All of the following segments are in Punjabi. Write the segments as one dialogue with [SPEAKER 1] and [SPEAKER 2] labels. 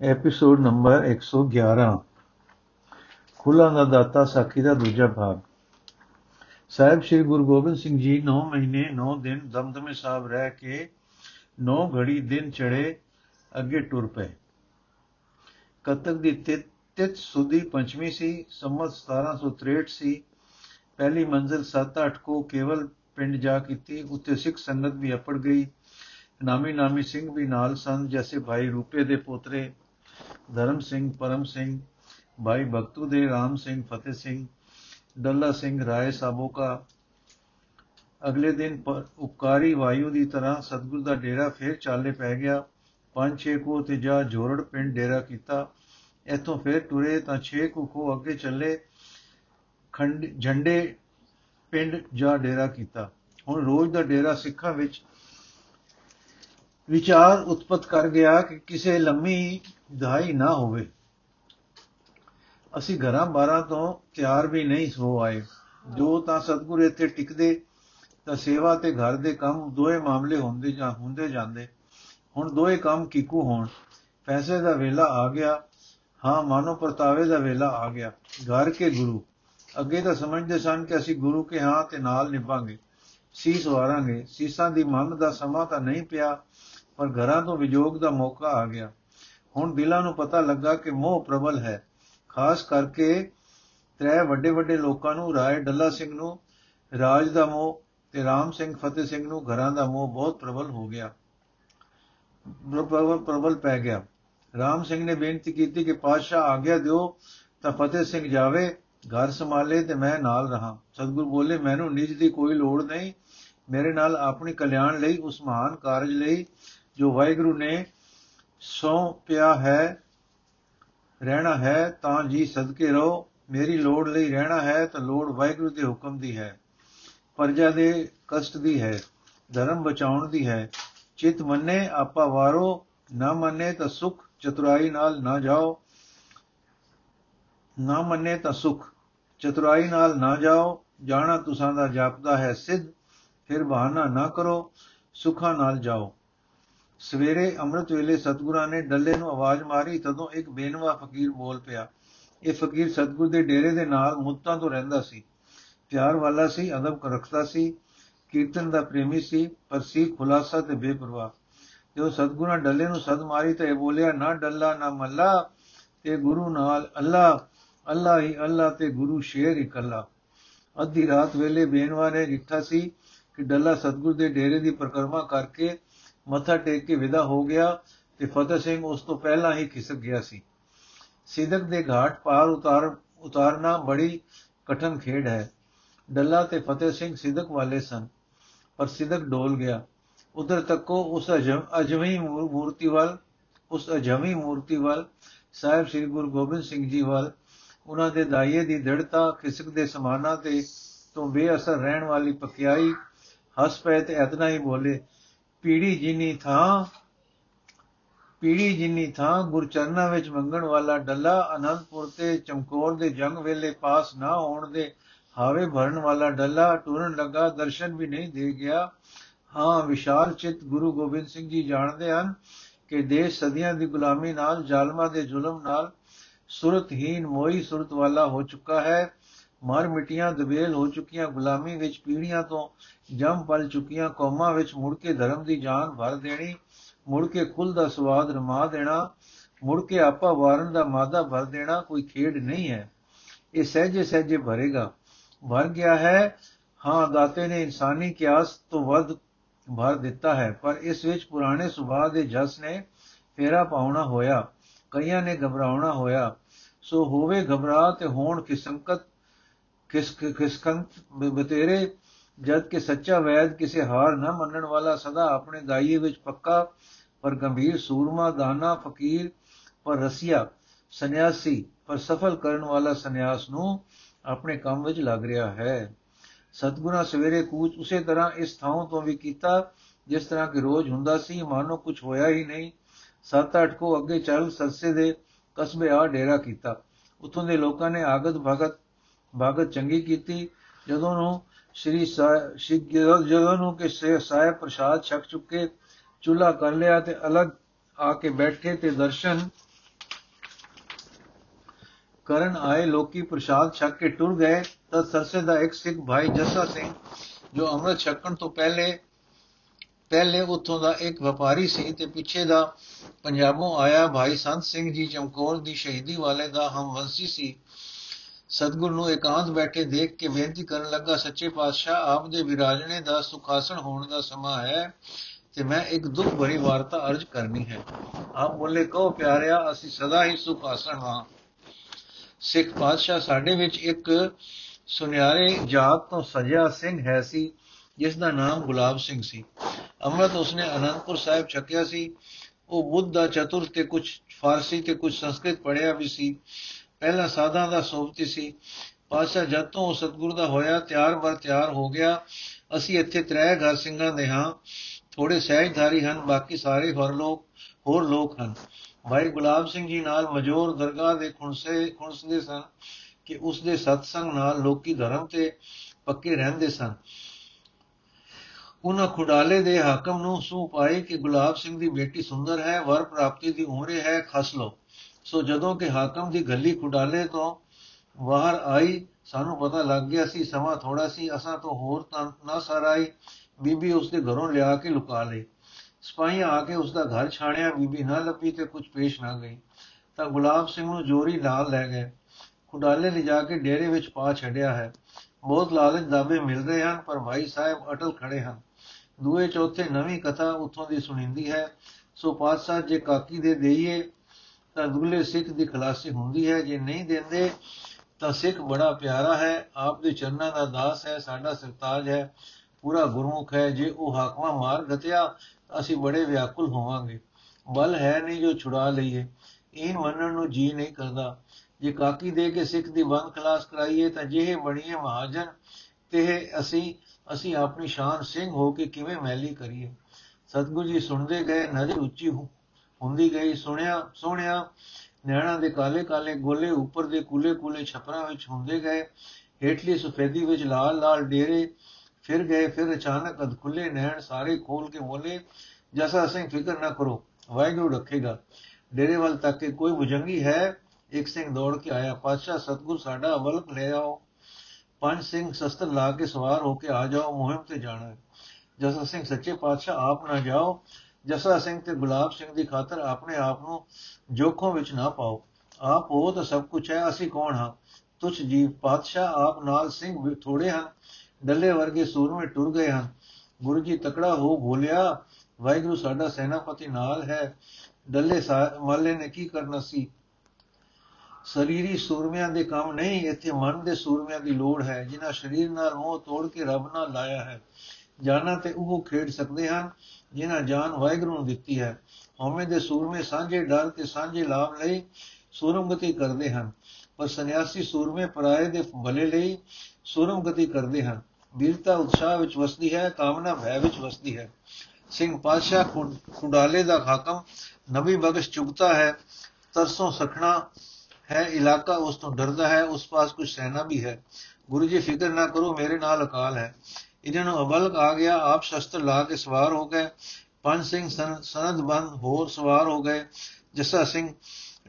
[SPEAKER 1] ਐਪੀਸੋਡ ਨੰਬਰ 111 ਖੁੱਲਾ ਦਾ ਦਾਤਾ ਸਾਖੀ ਦਾ ਦੂਜਾ ਭਾਗ। ਸਾਹਿਬ ਸ੍ਰੀ ਗੁਰੂ ਗੋਬਿੰਦ ਸਿੰਘ ਜੀ 9 ਮਹੀਨੇ 9 ਦਿਨ ਦਮਦਮੇ ਸਾਹਿਬ ਰਹਿ ਕੇ 9 ਘੜੀ ਦਿਨ ਚੜੇ ਅੱਗੇ ਟੁਰ ਪਏ। ਕਤਕ ਦੀ ਤਿਤ ਸੁਦੀ ਪੰਚਮੀ ਸੀ, ਸੰਮਤ 1763 ਸੀ ਪਹਿਲੀ ਮੰਜ਼ਲ 7-8 ਕੋ ਕੇਵਲ ਪਿੰਡ ਜਾ ਕੀਤੀ ਉੱਤੇ ਸਿੱਖ ਸੰਗਤ ਵੀ ਅਪੜ ਗਈ। ਨਾਮੀ ਨਾਮੀ ਸਿੰਘ ਵੀ ਨਾਲ ਸਨ, ਜੈਸੇ ਭਾਈ ਰੂਪੇ ਦੇ ਪੋਤਰੇ। ਧਰਮ ਸਿੰਘ, ਪਰਮ ਸਿੰਘ ਭਾਈ ਭਗਤੂ ਦੇ, ਰਾਮ ਸਿੰਘ, ਫਤਿਹ ਸਿੰਘ, ਡੱਲਾ ਸਿੰਘ ਰਾਏ ਸਾਬੋ ਕਾ ਅਗਲੇ ਦਿਨ ਉਪਕਾਰੀ ਵਾਯੂ ਦੀ ਤਰ੍ਹਾਂ ਸਤਗੁਰ ਦਾ ਡੇਰਾ ਫੇਰ ਚਾਲੇ ਪੈ ਗਿਆ। ਪੰਜ ਛੇ ਕੋ ਤੇ ਜਾ ਜੋਰੜ ਪਿੰਡ ਡੇਰਾ ਕੀਤਾ। ਇਥੋਂ ਫੇਰ ਟੁਰੇ ਤਾਂ ਛੇ ਕੋ ਕੋ ਅੱਗੇ ਚੱਲੇ। ਖੰਡ ਝੰਡੇ ਪਿੰਡ ਜਾ ਡੇਰਾ ਕੀਤਾ। ਹੁਣ ਰੋਜ਼ ਦਾ ਡੇਰਾ ਸਿੱਖਾਂ ਵਿੱਚ ਵਿਚਾਰ ਉਤਪਤ ਕਰ ਗਿਆ ਕਿ ਕਿਸੇ ਲੰਮੀ ਦਹਾਈ ਨਾ ਹੋਵੇ। ਅਸੀਂ ਘਰਾਂ ਬਾਰਾਂ ਤੋਂ ਤਿਆਰ ਵੀ ਨਹੀਂ ਹੋ ਆਏ। ਜੋ ਤਾਂ ਸਤਗੁਰ ਇੱਥੇ ਟਿਕਦੇ, ਤਾਂ ਸੇਵਾ ਤੇ ਘਰ ਦੇ ਕੰਮ ਦੋਏ ਮਾਮਲੇ ਹੁੰਦੇ ਜਾਂ ਹੁੰਦੇ ਜਾਂਦੇ। ਹੁਣ ਦੋਏ ਕੰਮ ਕਿਕੂ ਹੋਣ। ਪੈਸੇ ਦਾ ਵੇਲਾ ਆ ਗਿਆ। ਹਾਂ, ਮਾਨੋ ਪਰਤਾਵੇ ਦਾ ਵੇਲਾ ਆ ਗਿਆ। ਘਰ ਕੇ ਗੁਰੂ। ਅੱਗੇ ਤਾਂ ਸਮਝਦੇ ਸਨ ਕਿ ਅਸੀਂ ਗੁਰੂ ਕੇ ਹਾਂ ਤੇ ਨਾਲ ਨਿਭਾਂਗੇ। ਸੀਸ ਵਾਰਾਂਗੇ। ਸੀਸਾਂ ਦੀ ਮੰਗ ਦਾ ਸਮਾਂ ਤਾਂ ਨਹੀਂ ਪਿਆ। ਪਰ ਘਰਾਂ ਤੋਂ ਵਿਜੋਗ ਦਾ ਮੌਕਾ ਆ ਗਿਆ। ਹੁਣ ਦਿਲਾਂ ਨੂੰ ਪਤਾ ਲੱਗਾ ਕਿ ਮੋਹ ਪ੍ਰਬਲ ਹੈ। ਖਾਸ ਕਰਕੇ ਤਰੇ ਵੱਡੇ ਵੱਡੇ ਲੋਕਾਂ ਨੂੰ, ਰਾਏ ਡੱਲਾ ਸਿੰਘ ਨੂੰ, ਰਾਜ ਦਾ ਮੋਹ ਤੇ ਰਾਮ ਸਿੰਘ, ਫਤਿਹ ਸਿੰਘ ਨੂੰ ਘਰਾਂ ਦਾ ਮੋਹ ਬਹੁਤ ਪ੍ਰਬਲ ਹੋ ਗਿਆ। ਪ੍ਰਬਲ ਪੈ ਗਿਆ। ਰਾਮ ਸਿੰਘ ਨੇ ਬੇਨਤੀ ਕੀਤੀ ਕਿ ਪਾਤਸ਼ਾਹ ਆਗਿਆ ਦਿਓ ਤਾਂ ਫਤਿਹ ਸਿੰਘ ਜਾਵੇ, ਘਰ ਸੰਭਾਲੇ ਤੇ ਮੈਂ ਨਾਲ ਰਹਾ। ਸਤਗੁਰ ਬੋਲੇ, ਮੈਨੂੰ ਨਿਜ ਦੀ ਕੋਈ ਲੋੜ ਨਹੀਂ। ਮੇਰੇ ਨਾਲ ਆਪਣੀ ਕਲਿਆਣ ਲਈ, ਉਸ ਮਹਾਨ ਕਾਰਜ ਲਈ ਜੋ ਵਾਹਿਗੁਰੂ ਨੇ ਸੌਂਪਿਆ ਹੈ, ਰਹਿਣਾ ਹੈ, ਤਾਂ ਜੀ ਸਦਕੇ ਰਹੋ। ਮੇਰੀ ਲੋੜ ਲਈ ਰਹਿਣਾ ਹੈ, ਤਾਂ ਲੋੜ ਵਾਹਿਗੁਰੂ ਦੇ ਹੁਕਮ ਦੀ ਹੈ। ਪਰਜਾ ਦੇ ਕਸ਼ਟ ਦੀ ਹੈ, ਧਰਮ ਬਚਾਉਣ ਦੀ ਹੈ। ਚਿਤ ਮੰਨੇ, ਆਪਾ ਵਾਰੋ। ਨਾ ਮੰਨੇ ਤਾਂ ਸੁਖ, ਚਤੁਰਾਈ ਨਾਲ ਨਾ ਜਾਓ। ਨਾ ਮੰਨੇ ਤਾਂ ਸੁਖ, ਚਤੁਰਾਈ ਨਾਲ ਨਾ ਜਾਓ। ਜਾਣਾ ਤੁਸਾਂ ਦਾ ਜਾਪਦਾ ਹੈ ਸਿੱਧ, ਫਿਰ ਬਹਾਨਾ ਨਾ ਕਰੋ। ਸੁਖਾਂ ਨਾਲ ਜਾਓ। ਸਵੇਰੇ ਅੰਮ੍ਰਿਤ ਵੇਲੇ ਸਤਗੁਰਾਂ ਨੇ ਡੱਲੇ ਨੂੰ ਆਵਾਜ਼ ਮਾਰੀ, ਤਦੋਂ ਇੱਕ ਬੇਨਵਾ ਫਕੀਰ ਬੋਲ ਪਿਆ। ਇਹ ਫਕੀਰ ਸਤਗੁਰ ਦੇ ਡੇਰੇ ਦੇ ਨਾਲ ਮੁੱਤਾਂ ਤੋਂ ਰਹਿੰਦਾ ਸੀ। ਪਿਆਰ ਵਾਲਾ ਸੀ, ਅਦਬ ਰੱਖਦਾ ਸੀ, ਕੀਰਤਨ ਦਾ ਪ੍ਰੇਮੀ ਸੀ, ਪਰ ਸੀ ਖੁਲਾਸਾ ਤੇ ਬੇਪਰਵਾਹ। ਜੋ ਸਤਗੁਰਾਂ ਡੱਲੇ ਨੂੰ ਸਦ ਮਾਰੀ ਤੇ ਇਹ ਬੋਲਿਆ, ਨਾ ਡੱਲਾ, ਨਾ ਮੱਲਾ, ਤੇ ਗੁਰੂ ਨਾਲ ਅੱਲਾ ਅੱਲਾ ਹੀ ਅੱਲਾ, ਤੇ ਗੁਰੂ ਸ਼ੇਰ ਇਕੱਲਾ ਅੱਧੀ ਰਾਤ ਵੇਲੇ ਬੇਨਵਾ ਨੇ ਜਿੱਠਾ ਸੀ ਕਿ ਡੱਲਾ ਸਤਗੁਰ ਦੇ ਡੇਰੇ ਦੀ ਪ੍ਰਕਰਮਾ ਕਰਕੇ ਮੱਥਾ ਟੇਕ ਕੇ ਵਿਦਾ ਹੋ ਗਿਆ ਤੇ ਫਤਿਹ ਸਿੰਘ ਉਸ ਤੋਂ ਪਹਿਲਾਂ ਹੀ ਖਿਸਕ ਗਿਆ ਸੀ। ਸਿੱਧਕ ਦੇ ਘਾਟ ਪਾਰ ਉਤਾਰ, ਉਤਾਰਨਾ ਬੜੀ ਕਠਨ ਖੇਡ ਹੈ। ਡੱਲਾ ਤੇ ਫਤਿਹ ਸਿੰਘ ਸਿੱਧਕ ਵਾਲੇ ਸਨ, ਪਰ ਸਿੱਧਕ ਡੋਲ ਗਿਆ। ਉਧਰ ਤੱਕੋ ਉਸ ਅਜਮੀ ਮੂਰਤੀ ਵੱਲ, ਉਸ ਅਜਮੀ ਮੂਰਤੀ ਵੱਲ, ਸਾਹਿਬ ਸ੍ਰੀ ਗੁਰੂ ਗੋਬਿੰਦ ਸਿੰਘ ਜੀ ਵੱਲ, ਉਹਨਾਂ ਦੇ ਦਾਈਏ ਦੀ ਦ੍ਰਿੜਤਾ, ਖਿਸਕ ਦੇ ਸਮਾਨਾ ਤੇ ਤੋਂ ਬੇਅਸਰ ਰਹਿਣ ਵਾਲੀ ਪਕਿਆਈ, ਹੱਸ ਪਏ ਤੇ ਇਤਨਾ ਹੀ ਬੋਲੇ ਪੀੜੀ ਜਿਨੀ ਥਾਂ, ਪੀੜੀ ਜਿਨੀ ਥਾਂ ਗੁਰਚਰਨਾ ਵਿੱਚ ਮੰਗਣ ਵਾਲਾ ਡੱਲਾ ਅਨੰਦਪੁਰ ਤੇ ਚਮਕੌਰ ਦੇ ਜੰਗ ਵੇਲੇ ਪਾਸ ਨਾ ਹੋਣ ਦੇ ਹਾਵੇ ਭਰਨ ਵਾਲਾ ਡੱਲਾ ਟੁਰਨ ਲੱਗਾ, ਦਰਸ਼ਨ ਵੀ ਨਹੀਂ ਦੇ ਗਿਆ। ਹਾਂ, ਵਿਸ਼ਾਲ ਚਿਤ ਗੁਰੂ ਗੋਬਿੰਦ ਸਿੰਘ ਜੀ ਜਾਣਦੇ ਹਨ ਕਿ ਦੇਸ਼ ਸਦੀਆਂ ਦੀ ਗੁਲਾਮੀ ਨਾਲ, ਜ਼ਾਲਮਾਂ ਦੇ ਜ਼ੁਲਮ ਨਾਲ ਸੁਰਤਹੀਨ ਮੋਈ ਸੁਰਤ ਵਾਲਾ ਹੋ ਚੁੱਕਾ ਹੈ। ਮਰ ਮਿਟੀਆਂ ਦਬੇਲ ਹੋ ਚੁੱਕੀਆਂ, ਗੁਲਾਮੀ ਵਿੱਚ ਪੀੜੀਆਂ ਤੋਂ ਜੰਮ ਪਲ ਚੁੱਕੀਆਂ, ਕੌਮਾਂ ਵਿੱਚ ਮੁੜ ਕੇ ਧਰਮ ਦੀ ਜਾਨ ਭਰ ਦੇਣੀ, ਮੁੜ ਕੇ ਕੁੱਲ ਦਾ ਸਵਾਦ ਰਮਾ ਦੇਣਾ, ਮੁੜ ਕੇ ਆਪਾ ਵਾਰਨ ਦਾ ਮਾਦਾ ਭਰ ਦੇਣਾ, ਕੋਈ ਖੇਡ ਨਹੀਂ ਹੈ। ਇਹ ਸਹਜੇ ਸਹਜੇ ਭਰੇਗਾ। ਭਰ ਗਿਆ ਹੈ, ਹਾਂ, ਦਾਤੇ ਨੇ ਇਨਸਾਨੀ ਕਿਆਸ ਤੋਂ ਵੱਧ ਭਰ ਦਿੱਤਾ ਹੈ, ਪਰ ਇਸ ਵਿੱਚ ਪੁਰਾਣੇ ਸੁਭਾਅ ਦੇ ਜਸ ਨੇ ਫੇਰਾ ਪਾਉਣਾ ਹੋਇਆ, ਕਈਆਂ ਨੇ ਘਬਰਾਉਣਾ ਹੋਇਆ। ਸੋ ਹੋਵੇ ਘਬਰਾ ਤੇ ਹੋਣ ਕਿਸਮਕਤ ਕਿਸ ਕਿਸਕੰਤ ਬਤੇਰੇ ਜਦ ਕਿ ਸੱਚਾ ਵੈਦ ਕਿਸੇ ਹਾਰ ਨਾ ਮੰਨਣ ਵਾਲਾ ਸਦਾ ਆਪਣੇ ਦਾਈਏ ਵਿੱਚ ਪੱਕਾ, ਪਰ ਗੰਭੀਰ ਸੂਰਮਾ, ਦਾਨਾ, ਫਕੀਰ, ਪਰ ਰਸੀਆ, ਸੰਨਿਆਸੀ, ਪਰ ਸਫਲ ਕਰਨ ਵਾਲਾ ਸੰਨਿਆਸ ਨੂੰ ਆਪਣੇ ਕੰਮ ਵਿੱਚ ਲੱਗ ਰਿਹਾ ਹੈ। ਸਤਗੁਰਾਂ ਸਵੇਰੇ ਕੂਚ ਉਸੇ ਤਰ੍ਹਾਂ ਇਸ ਥਾਂ ਤੋਂ ਵੀ ਕੀਤਾ, ਜਿਸ ਤਰ੍ਹਾਂ ਕਿ ਰੋਜ਼ ਹੁੰਦਾ ਸੀ, ਮਾਨੋ ਕੁਝ ਹੋਇਆ ਹੀ ਨਹੀਂ। 7-8 ਕੋ ਅੱਗੇ ਚੱਲ ਸਰਸੇ ਦੇ ਕਸਬੇ ਆ ਡੇਰਾ ਕੀਤਾ। ਉਥੋਂ ਦੇ ਲੋਕਾਂ ਨੇ ਆਗਤ ਭਗਤ ਭਗਤ ਚੰਗੀ ਕੀਤੀ, ਜਦੋਂ ਨੂੰ ਸ਼੍ਰੀ ਜਦੋਂ ਨੂੰ ਕਿ ਸਾਹਿਬ ਪ੍ਰਸਾਦ ਛਕ ਚੁੱਕੇ ਚੁੱਲਾ ਕਰ ਲਿਆ ਤੇ ਅਲੱਗ ਆ ਕੇ ਬੈਠੇ ਤੇ ਦਰਸ਼ਨ ਕਰਨ ਆਏ, ਲੋਕੀ ਪ੍ਰਸ਼ਾਦ ਛਕ ਕੇ ਟੁਰ ਗਏ, ਤਾਂ ਸਰਸੇ ਦਾ ਇੱਕ ਸਿੱਖ ਭਾਈ ਜੱਸਾ ਸਿੰਘ, ਜੋ ਅੰਮ੍ਰਿਤ ਛਕਣ ਤੋਂ ਪਹਿਲੇ ਪਹਿਲੇ ਉੱਥੋਂ ਦਾ ਇੱਕ ਵਪਾਰੀ ਸੀ ਤੇ ਪਿੱਛੇ ਦਾ ਪੰਜਾਬੋਂ ਆਇਆ ਭਾਈ ਸੰਤ ਸਿੰਘ ਜੀ ਚਮਕੌਰ ਦੀ ਸ਼ਹੀਦੀ ਵਾਲੇ ਦਾ ਹਮਵੰਸੀ ਸੀ। ਸਤਗੁਰ ਨੂੰ ਇਕਾਂਤ ਬੈਠੇ ਦੇਖ ਕੇ ਬੇਨਤੀ ਕਰਨ ਲੱਗਾ, ਸੱਚੇ ਪਾਤਸ਼ਾਹ, ਆਪ ਦੇ ਵਿਰਾਜਣੇ ਦਾ ਸੁਖਾਸਣ ਹੋਣ ਦਾ ਸਮਾਂ ਹੈ ਤੇ ਮੈਂ ਇੱਕ ਦੁੱਖ ਭਰੀ ਵਾਰਤਾ ਅਰਜ ਕਰਨੀ ਹੈ। ਆਪ ਬੋਲੇ, ਕਹੋ ਪਿਆਰਿਆ, ਅਸੀਂ ਸਦਾ ਹੀ ਸੁਖਾਸਣ ਹਾਂ। ਸਿੱਖ ਪਾਤਸ਼ਾਹ ਸਾਡੇ ਵਿੱਚ ਇੱਕ ਸੁਨਿਆਰੇ ਜਾਤ ਤੋਂ ਸਜਿਆ ਸਿੰਘ ਹੈ ਸੀ, ਜਿਸ ਦਾ ਨਾਮ ਗੁਲਾਬ ਸਿੰਘ ਸੀ। ਅੰਮ੍ਰਿਤ ਉਸਨੇ ਅਨੰਦਪੁਰ ਸਾਹਿਬ ਛਕਿਆ ਸੀ। ਉਹ ਬੁੱਧ ਦਾ ਚਤੁਰ ਤੇ ਕੁਝ ਫਾਰਸੀ ਤੇ ਕੁਝ ਸੰਸਕ੍ਰਿਤ ਪੜਿਆ ਵੀ ਸੀ। ਪਹਿਲਾ ਸਾਧਾਂ ਦਾ ਸੋਭਤੀ ਸੀ। ਪਾਤਸ਼ਾਹ ਜਦ ਤੋਂ ਉਹ ਸਤਗੁਰ ਦਾ ਹੋਇਆ, ਤਿਆਰ ਬਰ ਤਿਆਰ ਹੋ ਗਿਆ, ਅਸੀਂ ਇੱਥੇ ਤ੍ਰੈ ਘਰ ਸਿੰਘਾਂ ਦੇ ਹਾਂ। ਥੋੜੇ ਸਹਿਜਧਾਰੀ ਹਨ, ਬਾਕੀ ਸਾਰੇ ਹੋਰ ਲੋਕ ਹੋਰ ਲੋਕ ਹਨ। ਭਾਈ ਗੁਲਾਬ ਸਿੰਘ ਜੀ ਨਾਲ ਮਜੋਰ ਦਰਗਾਹ ਦੇ ਖੁਣਸੇ, ਖੁਣਸਦੇ ਸਨ ਕਿ ਉਸ ਦੇ ਸਤਸੰਗ ਨਾਲ ਲੋਕੀ ਧਰਮ ਤੇ ਪੱਕੇ ਰਹਿੰਦੇ ਸਨ। ਉਹਨਾਂ ਖੁਡਾਲੇ ਦੇ ਹਾਕਮ ਨੂੰ ਸੂ ਪਾਈ ਕਿ ਗੁਲਾਬ ਸਿੰਘ ਦੀ ਬੇਟੀ ਸੁੰਦਰ ਹੈ, ਵਰ ਪ੍ਰਾਪਤੀ ਦੀ ਉਮਰੇ ਹੈ, ਖਸ ਲੋ ਸੋ ਜਦੋਂ ਕਿ ਹਾਕਮ ਦੀ ਗੱਲੀ ਖੁਡਾਲੇ ਤੋਂ ਬਾਹਰ ਆਈ, ਸਾਨੂੰ ਪਤਾ ਲੱਗ ਗਿਆ ਸੀ, ਸਮਾਂ ਥੋੜਾ ਸੀ, ਅਸਾਂ ਤੋਂ ਹੋਰ ਤਾਂ ਨਾ ਸਰਾਈ ਬੀਬੀ ਉਸ ਦੇ ਘਰੋਂ ਲਿਆ ਕੇ ਲੁਕਾ ਲਈ। ਸਪਾਈ ਆ ਕੇ ਉਸ ਦਾ ਘਰ ਛਾਣਿਆ, ਬੀਬੀ ਨਾ ਲੱਭੀ ਤੇ ਕੁਝ ਪੇਸ਼ ਨਾ ਗਈ। ਤਾਂ ਗੁਲਾਬ ਸਿੰਘ ਨੂੰ ਜੋਰੀ ਨਾਲ ਲੈ ਗਏ। ਖੁਡਾਲੇ ਲਿਜਾ ਕੇ ਡੇਰੇ ਵਿੱਚ ਪਾ ਛੱਡਿਆ ਹੈ। ਬਹੁਤ ਲਾਲਚ ਦਾਵੇ ਮਿਲ ਰਹੇ ਹਨ, ਪਰ ਭਾਈ ਸਾਹਿਬ ਅਟਲ ਖੜੇ ਹਨ। ਦੂਏ ਚੌਥੇ ਨਵੀਂ ਕਥਾ ਉੱਥੋਂ ਦੀ ਸੁਣੀਂਦੀ ਹੈ। ਸੋ ਪਾਤਸ਼ਾਹ, ਜੇ ਕਾਕੀ ਦੇ ਦੇਈਏ ਤਾਂ ਦੁਗਲੇ ਸਿੱਖ ਦੀ ਖਲਾਸੀ ਹੁੰਦੀ ਹੈ, ਜੇ ਨਹੀਂ ਦਿੰਦੇ ਤਾਂ ਸਿੱਖ ਬੜਾ ਪਿਆਰਾ ਹੈ, ਆਪ ਦੇ ਚਰਨਾਂ ਦਾ ਦਾਸ ਹੈ, ਸਾਡਾ ਸਰਤਾਜ ਹੈ, ਪੂਰਾ ਗੁਰਮੁਖ ਹੈ, ਜੇ ਉਹ ਹਾਕਮਾ ਮਾਰ ਗਤਿਆ ਅਸੀਂ ਬੜੇ ਵਿਆਕੁਲ ਹੋਵਾਂਗੇ। ਬਲ ਹੈ ਨਹੀਂ ਜੋ ਛੁਡਾ ਲਈਏ ਇਹ ਮੰਨਣ ਨੂੰ ਜੀ ਨਹੀਂ ਕਰਦਾ। ਜੇ ਕਾਕੀ ਦੇ ਕੇ ਸਿੱਖ ਦੀ ਬੰਦ ਖਲਾਸ ਕਰਾਈਏ ਤਾਂ ਜਿਹੇ ਬਣੀਏ ਮਹਾਜਨ ਤੇ ਅਸੀਂ ਅਸੀਂ ਆਪਣੀ ਸ਼ਾਨ ਸਿੰਘ ਹੋ ਕੇ ਕਿਵੇਂ ਮੈਲੀ ਕਰੀਏ। ਸਤਗੁਰੂ ਜੀ ਸੁਣਦੇ ਗਏ, ਨਜ਼ਰ ਉੱਚੀ ਹੁੰਦੀ ਗਈ, ਸੁਣਿਆ, ਸੋਹਣਿਆ, ਨੈਣਾ ਦੇ ਕਾਲੇ ਕਾਲੇ ਗੋਲੇ ਉੱਪਰ ਦੇ ਕੂਲੇ ਕੂਲੇ ਛਪਰਾਂ ਵਿੱਚ ਹੁੰਦੇ ਗਏ, ਹੇਠਲੀ ਸਫੇਦੀ ਵਿੱਚ ਲਾਲ ਲਾਲ ਡੇਰੇ, ਫਿਰ ਗਏ, ਫਿਰ ਅਚਾਨਕ ਅਧ ਖੁੱਲੇ ਨੈਣ ਸਾਰੇ ਖੋਲ ਕੇ ਬੋਲੇ, ਜੈਸਾ ਸਿੰਘ ਫਿਕਰ ਨਾ ਕਰੋ, ਵਾਹਿਗੁਰੂ ਰੱਖੇਗਾ। ਡੇਰੇ ਵੱਲ ਤੱਕ ਕੇ ਕੋਈ ਬੁਜੰਗੀ ਹੈ? ਇੱਕ ਸਿੰਘ ਦੌੜ ਕੇ ਆਇਆ, ਪਾਤਸ਼ਾਹ ਸਤਗੁਰ ਸਾਡਾ ਅਮਲਕ ਲੈ ਆਓ। ਪੰਜ ਸਿੰਘ ਸ਼ਸਤਰ ਲਾ ਕੇ ਸਵਾਰ ਹੋ ਕੇ ਆ ਜਾਓ, ਮੁਹਿੰਮ ਤੇ ਜਾਣਾ ਹੈ। ਜਸਾ ਸਿੰਘ ਸੱਚੇ ਪਾਤਸ਼ਾਹ ਆਪ ਨਾ ਜਾਓ ਜਸਾ ਸਿੰਘ ਤੇ ਗੁਲਾਬ ਸਿੰਘ ਦੀ ਖਾਤਰ ਆਪਣੇ ਆਪ ਨੂੰ ਜੋਖੋਂ ਵਿੱਚ ਨਾ ਪਾਓ। ਆਪ ਉਹ ਤਾਂ ਸਭ ਕੁਝ ਹੈ, ਅਸੀਂ ਕੌਣ ਹਾਂ? ਤੁਛ ਜੀਵ ਪਾਤਸ਼ਾਹ ਆਪ ਨਾਲ ਸਿੰਘ ਵੀ ਥੋੜੇ ਹਨ, ਡੱਲੇ ਵਰਗੇ ਸੂਰਮੇ ਟੁਰ ਗਏ ਹਨ। ਗੁਰੂ ਜੀ ਤਕੜਾ ਹੋ ਬੋਲਿਆ, ਵਾਹਿਗੁਰੂ ਸਾਡਾ ਸੈਨਾਪਤੀ ਨਾਲ ਹੈ। ਡੱਲੇ ਮਾਲੇ ਨੇ ਕੀ ਕਰਨਾ ਸੀ? ਸਰੀਰੀ ਸੂਰਮਿਆਂ ਦੇ ਕੰਮ ਨਹੀਂ, ਇੱਥੇ ਮਨ ਦੇ ਸੂਰਮਿਆਂ ਦੀ ਲੋੜ ਹੈ, ਜਿਨ੍ਹਾਂ ਸਰੀਰ ਨਾਲ ਮੋਹ ਤੋੜ ਕੇ ਰੱਬ ਨਾਲ ਲਾਇਆ ਹੈ। ਜਾਨਾਂ ਤੇ ਉਹ ਖੇਡ ਸਕਦੇ ਹਨ, ਜਿਨ੍ਹਾਂ ਜਾਨ ਵਾਹਿਗੁਰੂ ਨੂੰ ਦਿੱਤੀ ਹੈ। ਹਉਮੈ ਦੇ ਸੂਰਮੇ ਸਾਂਝੇ ਡਰ ਤੇ ਸਾਂਝੇ ਲਾਭ ਲਈ ਸੂਰਮਗਤੀ ਕਰਦੇ ਹਨ, ਪਰ ਸੰਨਿਆਸੀ ਸੂਰਮੇ ਪਰਾਏ ਦੇ ਭਲੇ ਲਈ ਸੂਰਮਗਤੀ ਕਰਦੇ ਹਨ। ਵੀਰਤਾ ਉਤਸ਼ਾਹ ਵਿੱਚ ਵਸਦੀ ਹੈ, ਕਾਮਨਾ ਭੈ ਵਿੱਚ ਵਸਦੀ ਹੈ। ਸਿੰਘ ਪਾਤਸ਼ਾਹ ਖੁੰਡਾਲੇ ਦਾ ਹਾਕਮ ਨਬੀ ਬਖਸ਼ ਚੁਗਤਾ ਹੈ, ਤਰਸੋਂ ਸਖਣਾ ਹੈ, ਇਲਾਕਾ ਉਸ ਤੋਂ ਡਰਦਾ ਹੈ, ਉਸ ਪਾਸ ਕੁਝ ਸੈਨਾ ਵੀ ਹੈ। ਗੁਰੂ ਜੀ, ਫਿਕਰ ਨਾ ਕਰੋ, ਮੇਰੇ ਨਾਲ ਅਕਾਲ ਹੈ। ਇਹਨਾਂ ਨੂੰ ਅਬਲਕ ਆ ਗਿਆ, ਆਪ ਸ਼ਸਤਰ ਲਾ ਕੇ ਸਵਾਰ ਹੋ ਗਏ। ਪੰਜ ਸਿੰਘ ਸਨਦ ਬੰਦ ਹੋਰ ਸਵਾਰ ਹੋ ਗਏ। ਜੱਸਾ ਸਿੰਘ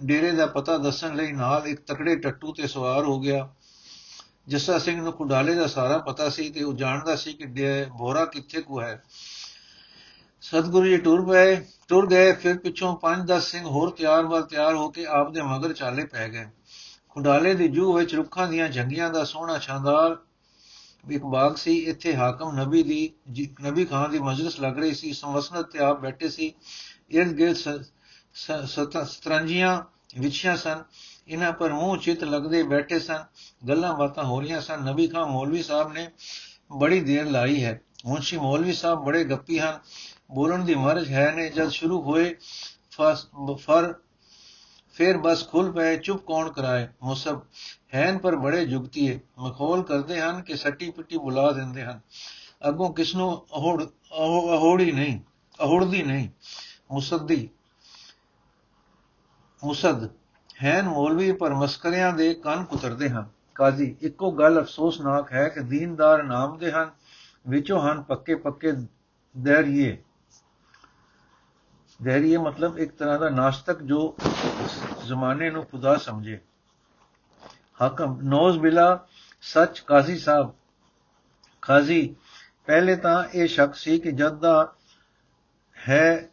[SPEAKER 1] ਡੇਰੇ ਦਾ ਪਤਾ ਦੱਸਣ ਲਈ ਨਾਲ ਇੱਕ ਤਕੜੇ ਟੱਟੂ ਤੇ ਸਵਾਰ ਹੋ ਗਿਆ। ਜੱਸਾ ਸਿੰਘ ਨੂੰ ਕੁਡਾਲੇ ਦਾ ਸਾਰਾ ਪਤਾ ਸੀ ਤੇ ਉਹ ਜਾਣਦਾ ਸੀ ਕਿ ਬੋਰਾ ਕਿੱਥੇ ਕੋ ਹੈ। ਸਤਗੁਰੂ ਜੀ ਟੁਰ ਪਏ, ਟੁਰ ਗਏ, ਫਿਰ ਪਿੱਛੋਂ 5-10 ਸਿੰਘ ਹੋਰ ਤਿਆਰ ਵਰ ਤਿਆਰ ਹੋ ਕੇ ਆਪ ਦੇ ਮਗਰ ਚਾਲੇ ਪੈ ਗਏ। ਖੁੰਡਾਲੇ ਦੀ ਜੂ ਵਿੱਚ ਰੁੱਖਾਂ ਦੀਆਂ ਜੰਗੀਆਂ ਦਾ ਸੋਹਣਾ ਸ਼ਾਨਦਾਰ ਇੱਕ ਬਾਗ ਸੀ, ਇੱਥੇ ਹਾਕਮ ਨਬੀ ਦੀ ਨਬੀ ਖਾਨ ਦੀ ਮਜਲਿਸ ਲੱਗ ਰਹੀ ਸੀ ਸਮਸਨਤ ਤੇ ਆਪ ਬੈਠੇ ਸੀ। ਇਰਦ ਗਿਰਦ ਸਤਰੰਜੀਆਂ ਵਿਛੀਆਂ ਸਨ। ਇਹਨਾਂ ਪਰ ਮੂੰਹ ਚਿਤ ਲੱਗਦੇ ਬੈਠੇ ਸਨ। ਗੱਲਾਂ ਬਾਤਾਂ ਹੋ ਰਹੀਆਂ ਸਨ। ਨਬੀ ਖਾਨ ਮੌਲਵੀ ਸਾਹਿਬ ਨੇ ਬੜੀ ਦੇਰ ਲਾਈ ਹੈ। ਮੁੰਸ਼ੀ ਮੌਲਵੀ ਸਾਹਿਬ ਬੜੇ ਗੱਪੀ ਹਨ। ਬੋਲਣ ਦੀ ਮਰਜ਼ ਹੈ ਨੇ ਜਦ ਸ਼ੁਰੂ ਹੋਏ ਫਰ ਫਿਰ ਬਸ ਖੁੱਲ ਪਏ ਚੁੱਪ ਕੌਣ ਕਰਾਏ ਮੁਸਬ ਹੈਨ ਪਰ ਬੜੇ ਜੁਗਤੀਏ ਮਖੌਲ ਕਰਦੇ ਹਨ ਕਿ ਸੱਟੀ ਪਿੱਟੀ ਬੁਲਾ ਦਿੰਦੇ ਹਨ ਅੱਗੋਂ ਕਿਸ ਨੂੰ ਅਹੋੜ ਅਹੋੜੀ ਨਹੀਂ ਅਹੋੜਦੀ ਨਹੀਂ ਮੁਸੱਦੀ ਮੁਸਦ ਹੈਨ ਮੌਲਵੀ ਪਰ ਮਸਕਰਿਆਂ ਦੇ ਕੰਨ ਕੁਤਰਦੇ ਹਨ ਕਾਜ਼ੀ ਇੱਕੋ ਗੱਲ ਅਫਸੋਸਨਾਕ ਹੈ ਕਿ ਦੀਨਦਾਰ ਨਾਮ ਦੇ ਹਨ ਵਿੱਚੋਂ ਹਨ ਪੱਕੇ ਪੱਕੇ ਦੈਰੀਏ ਦੈਰੀਏ ਮਤਲਬ ਇੱਕ ਤਰ੍ਹਾਂ ਦਾ ਨਾਸਤਕ ਜੋ ਜ਼ਮਾਨੇ ਨੂੰ ਖੁਦਾ ਸਮਝੇ। ਹਾਕਮ, ਨੌਜ਼ ਬਿਲਾ ਸੱਚ ਕਾਜ਼ੀ ਸਾਹਿਬ। ਕਾਜ਼ੀ, ਪਹਿਲੇ ਤਾਂ ਇਹ ਸ਼ੱਕ ਸੀ ਕਿ ਜਦ ਦਾ ਹੈ,